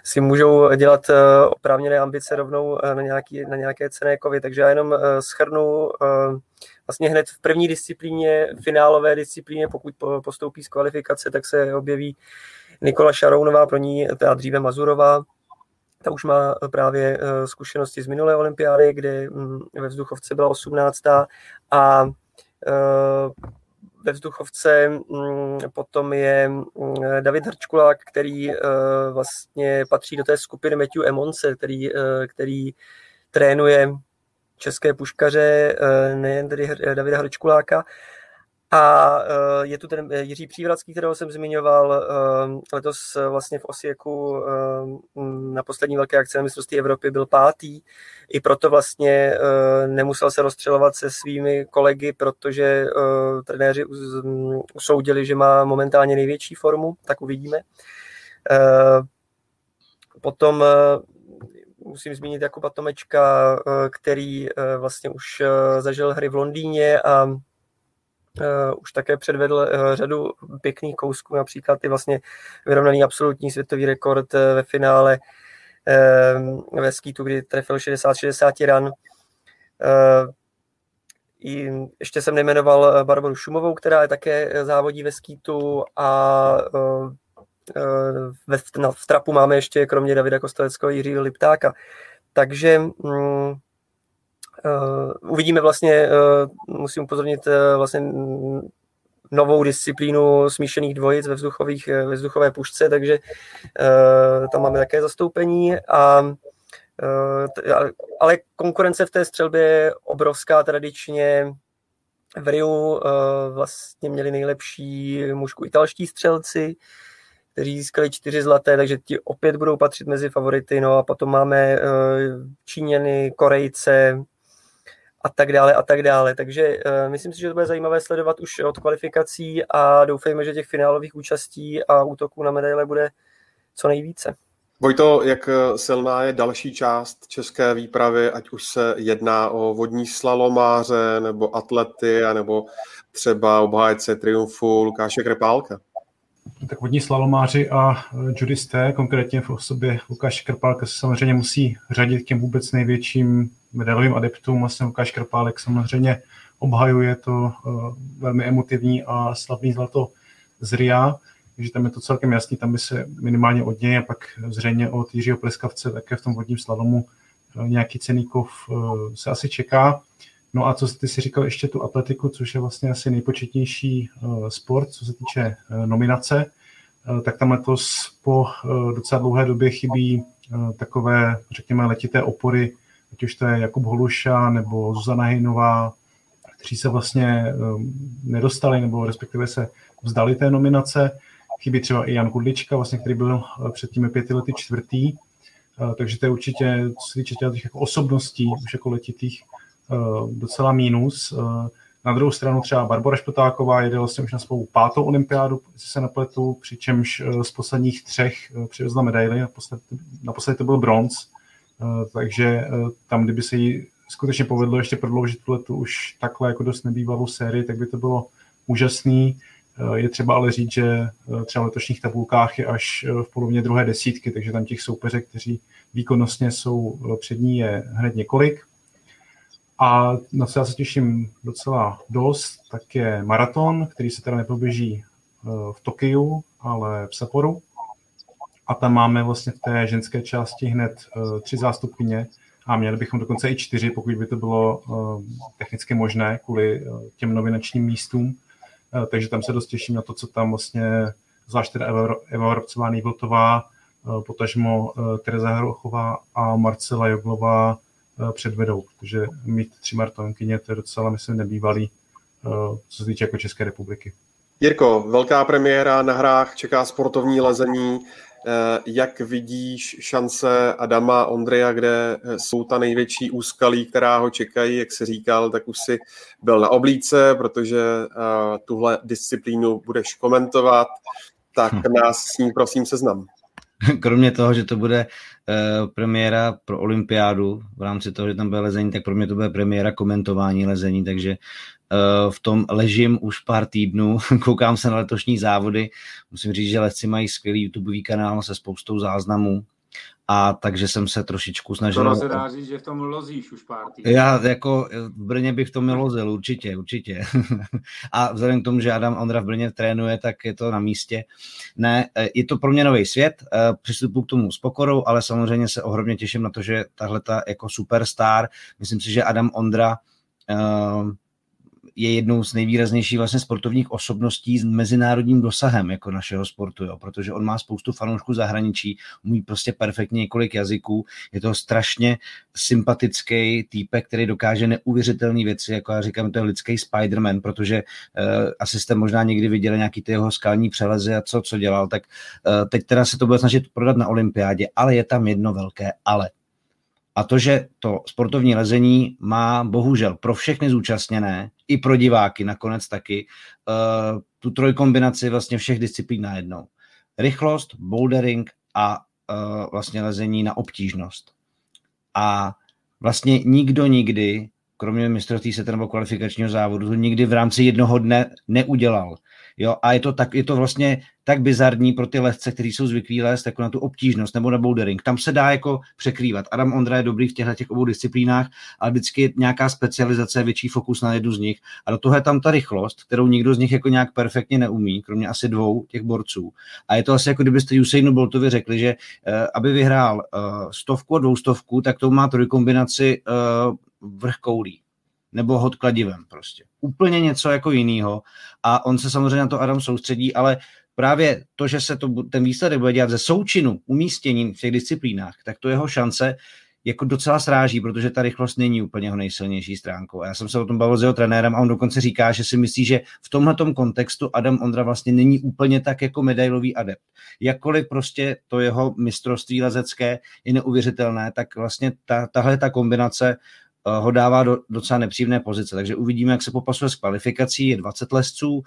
si můžou dělat eh, oprávněné ambice rovnou eh, na, nějaký, na nějaké cené kovy. Takže já jenom eh, schrnu vlastně hned v první disciplíně, finálové disciplíně, pokud postoupí z kvalifikace, tak se objeví Nikola Šarounová, pro ní teda dříve Mazurová, ta už má právě zkušenosti z minulé olympiády, kde mm, ve vzduchovce byla 18. a ve vzduchovce. Mm, potom je mm, David Hrčkulák, který eh, vlastně patří do té skupiny Matthew Emonce, který, eh, který trénuje české puškaře, eh, nejen tedy Davida Hrčkuláka. A je tu ten Jiří Přívracký, kterého jsem zmiňoval letos vlastně v Osieku na poslední velké akci na mistrovství Evropy byl pátý. I proto vlastně nemusel se rozstřelovat se svými kolegy, protože trenéři usoudili, že má momentálně největší formu, tak uvidíme. Potom musím zmínit Jakuba Tomečka, který vlastně už zažil hry v Londýně a Uh, už také předvedl uh, řadu pěkných kousků, například i vlastně vyrovnaný absolutní světový rekord uh, ve finále uh, ve skýtu, kdy trefil 60-60 ran. Uh, i ještě jsem nejmenoval Barboru Šumovou, která je také závodí ve skýtu a uh, ve, na, v trapu máme ještě kromě Davida Kosteleckého Jiřího Liptáka. Takže um, Uh, uvidíme vlastně, uh, musím upozornit, uh, vlastně novou disciplínu smíšených dvojic ve, vzduchových, ve vzduchové pušce, takže tam máme také zastoupení. A, ale konkurence v té střelbě je obrovská tradičně. V Riu vlastně měli nejlepší mužku italští střelci, kteří získali čtyři zlaté, takže ti opět budou patřit mezi favority. No a potom máme Číňany, Korejce, a tak dále a tak dále. Takže uh, myslím si, že to bude zajímavé sledovat už od kvalifikací a doufejme, že těch finálových účastí a útoků na medaile bude co nejvíce. Vojto, jak eh, silná je další část české výpravy, ať už se jedná o vodní slalomáře, nebo atlety, nebo třeba obhájce triumfu Lukáše Krepálka? Tak vodní slalomáři a eh, judisté, konkrétně v osobě Lukáše Krpálka, se samozřejmě musí řadit k těm vůbec největším medailovým adeptům. Vlastně Lukáš Krpálek samozřejmě obhajuje to uh, velmi emotivní a slavný zlato z RIA, takže tam je to celkem jasný, tam by se minimálně od něj a pak zřejmě od Jiřího Pleskavce také v tom vodním slalomu uh, nějaký ceníkov uh, se asi čeká. No a co ty si říkal ještě tu atletiku, což je vlastně asi nejpočetnější sport, co se týče nominace, tak tam letos po docela dlouhé době chybí takové, řekněme, letité opory ať už to je Jakub Holuša nebo Zuzana Hejnová, kteří se vlastně um, nedostali nebo respektive se vzdali té nominace. Chybí třeba i Jan Kudlička, vlastně, který byl uh, před těmi pěti lety čtvrtý. Uh, takže to je určitě, co se týče těch jako osobností, už jako letitých, uh, docela mínus. Na druhou stranu třeba Barbara Špotáková jede vlastně už na svou pátou olympiádu, jestli se nepletu, přičemž z posledních třech přivezla medaily, naposledy, naposledy to byl bronz, Eh, takže eh, tam, kdyby se jí skutečně povedlo ještě prodloužit tu už takhle jako dost nebývalou sérii, tak by to bylo úžasný. Eh, je třeba ale říct, že třeba v letošních tabulkách je až v polovině druhé desítky, takže tam těch soupeřek, kteří výkonnostně jsou před ní, je hned několik. A na co já se těším docela dost, tak je maraton, který se teda nepoběží v Tokiu, ale v Sapporu a tam máme vlastně v té ženské části hned uh, tři zástupkyně a měli bychom dokonce i čtyři, pokud by to bylo uh, technicky možné kvůli uh, těm nominačním místům. Takže tam se dost těším na to, co tam vlastně zvlášť teda Eva, Eva Robcová Nejvltová, uh, potažmo Tereza Hrochová a Marcela Joglová předvedou, protože mít tři martonkyně, to je docela, myslím, nebývalý, co se týče jako České republiky. Jirko, velká premiéra na hrách, čeká sportovní lezení. Eh, jak vidíš šance Adama Ondreja, kde eh, jsou ta největší úskalí, která ho čekají, jak se říkal, tak už si byl na oblíce, protože eh, tuhle disciplínu budeš komentovat, tak hm. nás s ní prosím seznam. Kromě toho, že to bude premiéra pro olympiádu, v rámci toho, že tam bude lezení, tak pro mě to bude premiéra komentování lezení, takže v tom ležím už pár týdnů, koukám se na letošní závody, musím říct, že lesci mají skvělý YouTubeový kanál se spoustou záznamů, a takže jsem se trošičku snažil... To se dá říct, že v tom lozíš už pár týdnů. Já jako v Brně bych v tom lozil, určitě, určitě. a vzhledem k tomu, že Adam Ondra v Brně trénuje, tak je to na místě. Ne, eh, je to pro mě nový svět, eh, přistupuji k tomu s pokorou, ale samozřejmě se ohromně těším na to, že tahle ta jako superstar, myslím si, že Adam Ondra je jednou z nejvýraznějších vlastně sportovních osobností s mezinárodním dosahem jako našeho sportu, jo, protože on má spoustu fanoušků zahraničí, umí prostě perfektně několik jazyků, je to strašně sympatický týpek, který dokáže neuvěřitelné věci, jako já říkám, to je lidský Spider-Man, protože uh, asi jste možná někdy viděli nějaký ty jeho skalní přelezy a co, co dělal, tak uh, teď teda se to bude snažit prodat na olympiádě, ale je tam jedno velké ale. A to, že to sportovní lezení má bohužel pro všechny zúčastněné, i pro diváky nakonec taky, uh, tu trojkombinaci vlastně všech disciplín najednou. Rychlost, bouldering a uh, vlastně lezení na obtížnost. A vlastně nikdo nikdy, kromě mistrovství se nebo kvalifikačního závodu, to nikdy v rámci jednoho dne neudělal. Jo, a je to, tak, je to vlastně tak bizarní pro ty lehce, kteří jsou zvyklí lézt jako na tu obtížnost nebo na bouldering. Tam se dá jako překrývat. Adam Ondra je dobrý v těchto těch obou disciplínách, ale vždycky je nějaká specializace, větší fokus na jednu z nich. A do toho je tam ta rychlost, kterou nikdo z nich jako nějak perfektně neumí, kromě asi dvou těch borců. A je to asi jako kdybyste Usainu Boltovi řekli, že uh, aby vyhrál uh, stovku a dvoustovku, tak to má trojkombinaci uh, vrch koulí nebo hod kladivem prostě. Úplně něco jako jiného. A on se samozřejmě na to Adam soustředí, ale právě to, že se to, ten výsledek bude dělat ze součinu umístění v těch disciplínách, tak to jeho šance jako docela sráží, protože ta rychlost není úplně jeho nejsilnější stránkou. A já jsem se o tom bavil s jeho trenérem a on dokonce říká, že si myslí, že v tomhle kontextu Adam Ondra vlastně není úplně tak jako medailový adept. Jakkoliv prostě to jeho mistrovství lezecké je neuvěřitelné, tak vlastně ta, tahle ta kombinace ho dává do docela nepříjemné pozice. Takže uvidíme, jak se popasuje s kvalifikací. Je 20 lesců,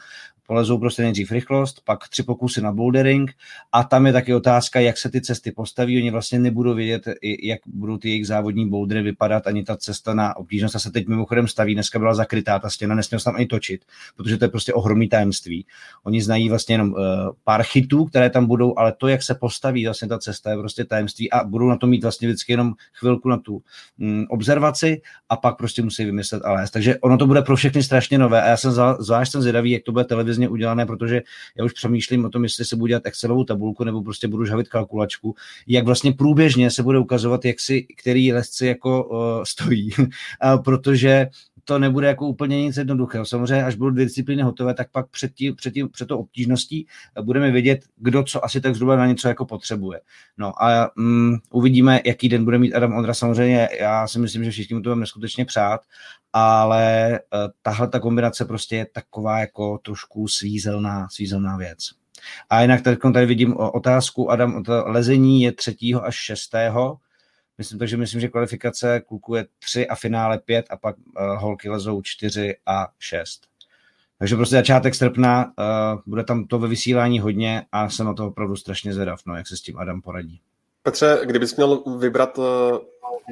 polezou prostě nejdřív rychlost, pak tři pokusy na bouldering a tam je taky otázka, jak se ty cesty postaví. Oni vlastně nebudou vědět, jak budou ty jejich závodní bouldery vypadat, ani ta cesta na obtížnost. Ta se teď mimochodem staví, dneska byla zakrytá ta stěna, nesměl se tam ani točit, protože to je prostě ohromný tajemství. Oni znají vlastně jenom uh, pár chytů, které tam budou, ale to, jak se postaví vlastně ta cesta, je prostě tajemství a budou na to mít vlastně vždycky jenom chvilku na tu um, observaci a pak prostě musí vymyslet a. Takže ono to bude pro všechny strašně nové a já jsem zvlášť jsem zvědavý, jak to bude televizně udělané, protože já už přemýšlím o tom, jestli se budu dělat Excelovou tabulku nebo prostě budu žavit kalkulačku, jak vlastně průběžně se bude ukazovat, jak si který lesci jako uh, stojí, protože to nebude jako úplně nic jednoduchého. Samozřejmě, až budou dvě disciplíny hotové, tak pak před, tím, před, tím, před to obtížností budeme vědět, kdo co asi tak zhruba na něco jako potřebuje. No a um, uvidíme, jaký den bude mít Adam Ondra. Samozřejmě já si myslím, že všichni mu to budeme neskutečně přát, ale uh, tahle ta kombinace prostě je taková jako trošku svízelná, svízelná věc. A jinak tady, tady vidím otázku, Adam, lezení je 3. až 6. Myslím, takže myslím, že kvalifikace kluků je 3 a finále 5 a pak uh, holky lezou 4 a 6. Takže prostě začátek srpna, uh, bude tam to ve vysílání hodně a jsem na to opravdu strašně zvědav, no, jak se s tím Adam poradí. Petře, kdybys měl vybrat uh,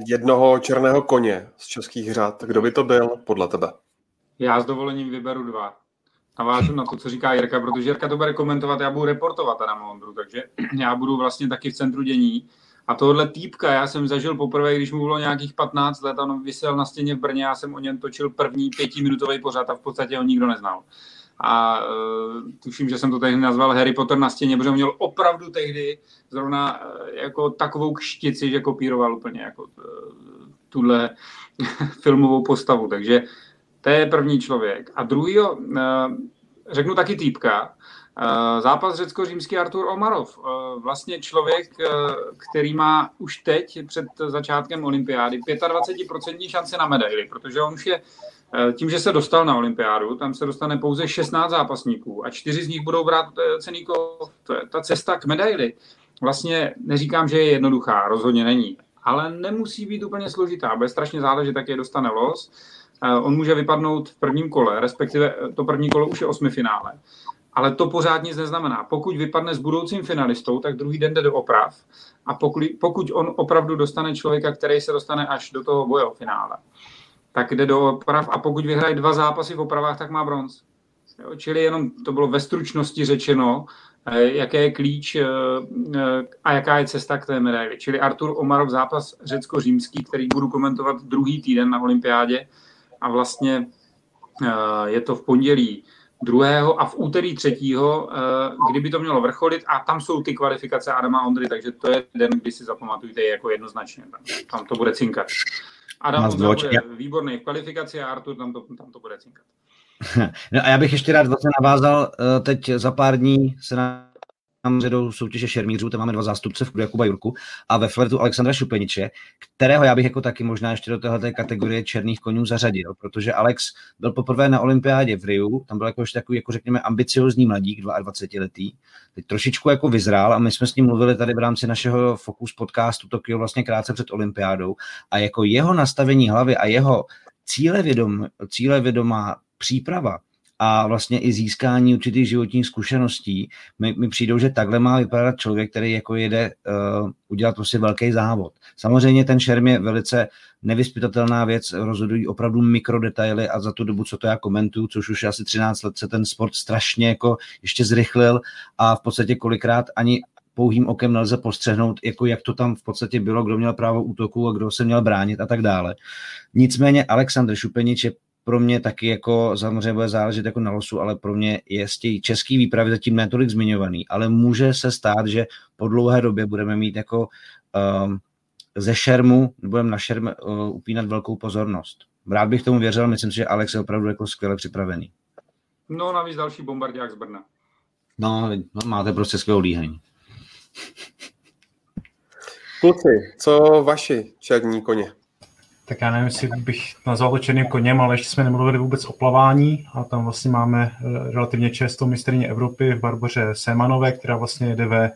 jednoho černého koně z českých řad, kdo by to byl podle tebe? Já s dovolením vyberu dva. Navážu na to, co říká Jirka, protože Jirka to bude komentovat, já budu reportovat na Mondru, takže já budu vlastně taky v centru dění a tohle týpka já jsem zažil poprvé, když mu bylo nějakých 15 let, on vysel na stěně v Brně, já jsem o něm točil první pětiminutový pořád a v podstatě ho nikdo neznal. A uh, tuším, že jsem to tehdy nazval Harry Potter na stěně, protože měl opravdu tehdy zrovna uh, jako takovou kštici, že kopíroval úplně jako uh, tuhle filmovou postavu. Takže to je první člověk. A druhý, uh, řeknu taky týpka, zápas řecko-římský Artur Omarov. Eh, vlastně člověk, eh, který má už teď před začátkem olympiády 25% šance na medaily, protože on už je tím, že se dostal na olympiádu, tam se dostane pouze 16 zápasníků a čtyři z nich budou brát cený kov. Ta cesta k medaili. Vlastně neříkám, že je jednoduchá, rozhodně není, ale nemusí být úplně složitá, bude strašně záležet, jak je dostane los. On může vypadnout v prvním kole, respektive to první kolo už je osmi finále. Ale to pořád nic neznamená. Pokud vypadne s budoucím finalistou, tak druhý den jde do oprav. A pokud, pokud on opravdu dostane člověka, který se dostane až do toho boje o finále, tak jde do oprav. A pokud vyhraje dva zápasy v opravách, tak má bronz. Jo, čili jenom to bylo ve stručnosti řečeno, eh, jaký je klíč eh, eh, a jaká je cesta k té medaili. Čili Artur Omarov zápas řecko-římský, který budu komentovat druhý týden na olympiádě a vlastně je to v pondělí druhého a v úterý třetího, eh, kdyby to mělo vrcholit a tam jsou ty kvalifikace Adama Ondry, takže to je den, kdy si zapamatujte jako jednoznačně. Tam to bude cinkat. Adam Ondra bude výborný v kvalifikaci a Artur tam to, tam to bude cinkat. No a já bych ještě rád vlastně navázal, eh, teď za pár dní se nám jdou soutěže šermířů, tam máme dva zástupce v Jakuba Jurku a ve flertu Alexandra Šupeniče, kterého já bych jako taky možná ještě do téhle kategorie černých konňů zařadil, protože Alex byl poprvé na olympiádě v Riu, tam byl jako ještě takový, jako řekněme, ambiciozní mladík, 22 letý, teď trošičku jako vyzrál a my jsme s ním mluvili tady v rámci našeho Focus podcastu Tokio vlastně krátce před olympiádou a jako jeho nastavení hlavy a jeho cílevědom, cílevědomá příprava a vlastně i získání určitých životních zkušeností mi, mi přijdou, že takhle má vypadat člověk, který jako jede uh, udělat prostě velký závod. Samozřejmě ten šerm je velice nevyspytatelná věc, rozhodují opravdu mikrodetaily a za tu dobu, co to já komentuju, což už asi 13 let se ten sport strašně jako ještě zrychlil a v podstatě kolikrát ani pouhým okem nelze postřehnout, jako jak to tam v podstatě bylo, kdo měl právo útoku a kdo se měl bránit a tak dále. Nicméně Aleksandr Šupenič je pro mě taky jako samozřejmě bude záležet jako na losu, ale pro mě je z těch český výpravy zatím netolik zmiňovaný, ale může se stát, že po dlouhé době budeme mít jako um, ze šermu, budeme na šerm uh, upínat velkou pozornost. Rád bych tomu věřil, myslím si, že Alex je opravdu jako skvěle připravený. No navíc další bombardák z Brna. No, no máte prostě skvělou líheň. Kluci, co vaši černí koně? Tak já nevím, jestli bych nazval to černým koněm, ale ještě jsme nemluvili vůbec o plavání a tam vlastně máme eh, relativně často mistrně Evropy v Barboře Semanové, která vlastně jede ve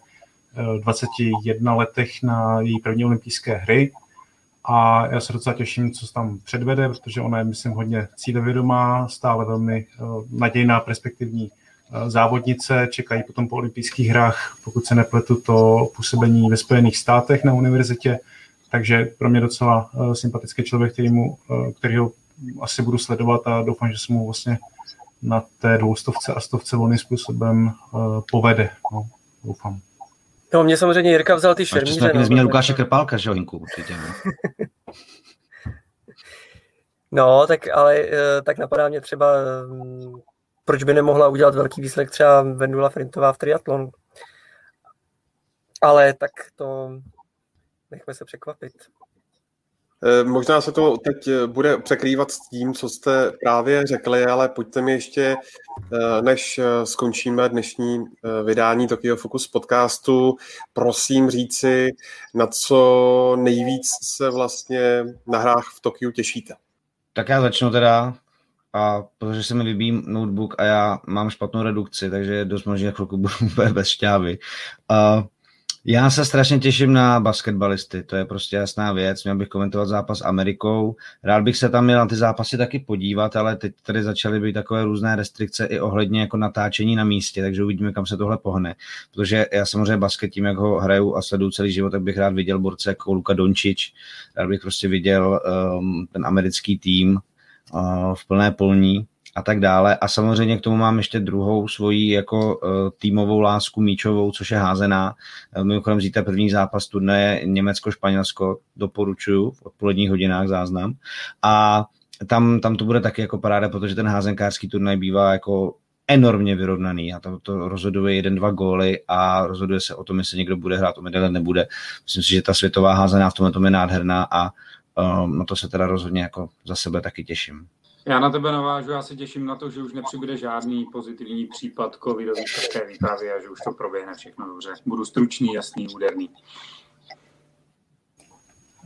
21 eh, letech na její první olympijské hry. A já se docela těším, co se tam předvede, protože ona je, myslím, hodně cílevědomá, stále velmi eh, nadějná, perspektivní závodnice, čekají potom po olympijských hrách, pokud se nepletu, to působení ve Spojených státech na univerzitě, takže pro mě docela uh, sympatický člověk, který mu, uh, kterýho asi budu sledovat a doufám, že se mu vlastně na té dvoustovce a stovce volným způsobem uh, povede. No, doufám. No, mě samozřejmě Jirka vzal ty šermíře. A to no, Lukáše Krpálka, že Hinku, určitě. No. no, tak ale tak napadá mě třeba, proč by nemohla udělat velký výsledek třeba Vendula Frintová v triatlonu. Ale tak to nechme se překvapit. Eh, možná se to teď eh, bude překrývat s tím, co jste právě řekli, ale pojďte mi ještě, eh, než skončíme dnešní vydání Tokyo Focus podcastu, prosím říci, na co nejvíc se vlastně na hrách v Tokiu těšíte. Tak já začnu teda, a protože se mi vybím notebook a já mám špatnou redukci, takže je dost možná chvilku budu bez šťávy. Uh, já se strašně těším na basketbalisty, to je prostě jasná věc. Měl bych komentovat zápas s Amerikou. Rád bych se tam měl na ty zápasy taky podívat, ale teď tady začaly být takové různé restrikce i ohledně jako natáčení na místě, takže uvidíme, kam se tohle pohne. Protože já samozřejmě basket tím, jak ho hraju a sleduju celý život, tak bych rád viděl borce jako Luka Dončič, rád bych prostě viděl um, ten americký tým uh, v plné polní a tak dále. A samozřejmě k tomu mám ještě druhou svoji jako uh, týmovou lásku míčovou, což je házená. Uh, mimochodem zítra první zápas turnaje Německo-Španělsko doporučuju v odpoledních hodinách záznam. A tam, tam to bude taky jako paráda, protože ten házenkářský turnaj bývá jako enormně vyrovnaný a to, to rozhoduje jeden, dva góly a rozhoduje se o tom, jestli někdo bude hrát o medaile, nebude. Myslím si, že ta světová házená v tomhle je nádherná a um, na to se teda rozhodně jako za sebe taky těším. Já na tebe navážu, já se těším na to, že už nepřibude žádný pozitivní případ covidový české výpravy a že už to proběhne všechno dobře. Budu stručný, jasný, úderný.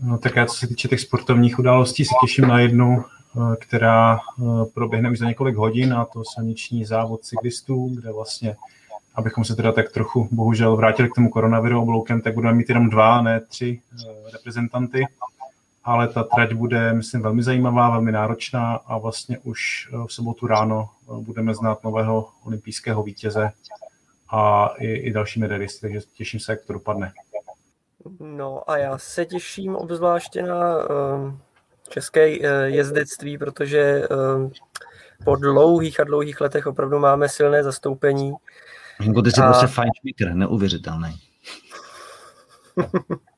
No tak já co se týče těch sportovních událostí, se těším na jednu, eh, která eh, proběhne už za několik hodin a to silniční závod cyklistů, kde vlastně, abychom se teda tak trochu bohužel vrátili k tomu koronaviru obloukem, tak budeme mít jenom dva, ne tři eh, reprezentanty ale ta trať bude, myslím, velmi zajímavá, velmi náročná a vlastně už eh, v sobotu ráno eh, budeme znát nového olympijského vítěze a i, i další medailisty, takže těším se, jak to dopadne. No a já se těším obzvláště na uh, české uh, jezdectví, protože uh, po dlouhých a dlouhých letech opravdu máme silné zastoupení. Jako ty jsi a... prostě fajn neuvěřitelný.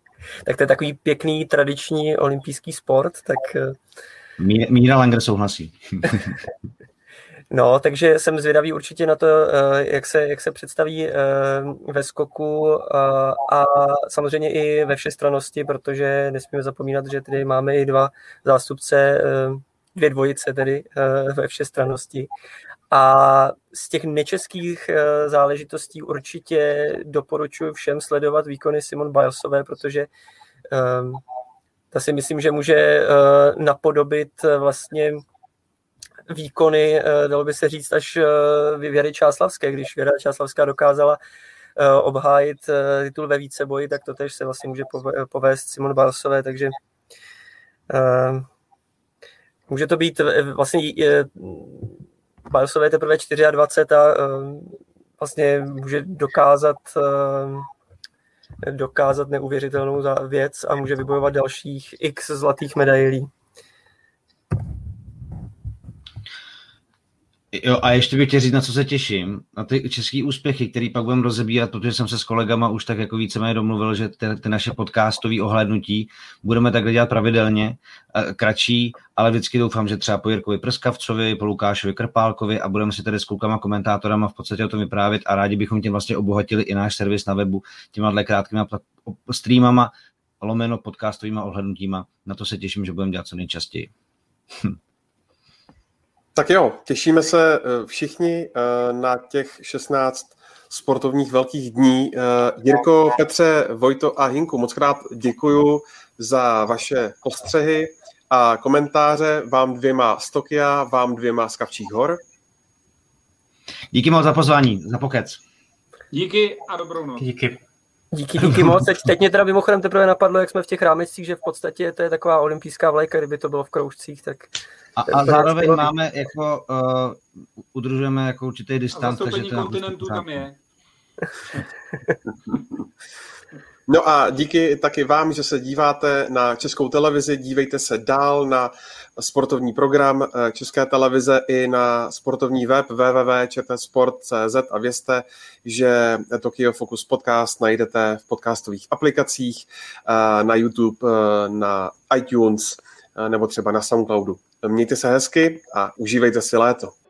tak to je takový pěkný tradiční olympijský sport, tak... Eh, Míra Langer souhlasí. No, takže jsem zvědavý určitě na to, eh, jak se, jak se představí eh, ve skoku a samozřejmě i ve všestranosti, protože nesmíme zapomínat, že tady máme i dva zástupce dvě dvojice tedy ve všestranosti. A z těch nečeských záležitostí určitě doporučuji všem sledovat výkony Simon Bilesové, protože um, ta si myslím, že může uh, napodobit vlastně výkony, dalo by se říct, až Věry Čáslavské, když Věra Čáslavská dokázala obhájit titul ve více boji, tak to tež se vlastně může povést Simon Balsové, takže může to být vlastně uh, Balsové teprve 24 a uh, vlastně může dokázat dokázat neuvěřitelnou věc a může vybojovat dalších x zlatých medailí. Jo, a ještě bych chtěl říct, na co se těším, na ty české úspěchy, který pak budeme rozebírat, protože jsem se s kolegama už tak jako víceméně domluvil, že ty, ty naše podcastové ohlednutí budeme takhle dělat pravidelně, kratší, ale vždycky doufám, že třeba po Jirkovi Prskavcovi, po Lukášovi Krpálkovi a budeme si tady s klukama, komentátorama v podstatě o tom vyprávět a rádi bychom tím vlastně obohatili i náš servis na webu těma krátkými streamama, lomeno podcastovými ohlednutíma. Na to se těším, že budeme dělat co nejčastěji. Tak jo, těšíme se eh, všichni eh, na těch 16 sportovních velkých dní. Eh, Jirko, Petře, Vojto a Hinku, moc krát děkuju za vaše postřehy a komentáře vám dvěma z Tokia, vám dvěma z Kavčích hor. Díky moc za pozvání, za pokec. Díky a dobrou noc. Díky. Díky, díky moc. Teď, teď mě teda mimochodem teprve napadlo, jak jsme v těch rámecích, že v podstatě to je taková olympijská vlajka, kdyby to bylo v kroužcích, tak... A, a zároveň máme jako, uh, udržujeme jako určitý distanc. A takže kontinentu tam je. No a díky taky vám, že se díváte na českou televizi, dívejte se dál na sportovní program eh, České televize i na sportovní web www.čtsport.cz a vězte, že Tokyo Focus podcast najdete v podcastových aplikacích, eh, na YouTube, eh, na iTunes nebo třeba na Soundcloudu. Mějte se hezky a užívejte si léto.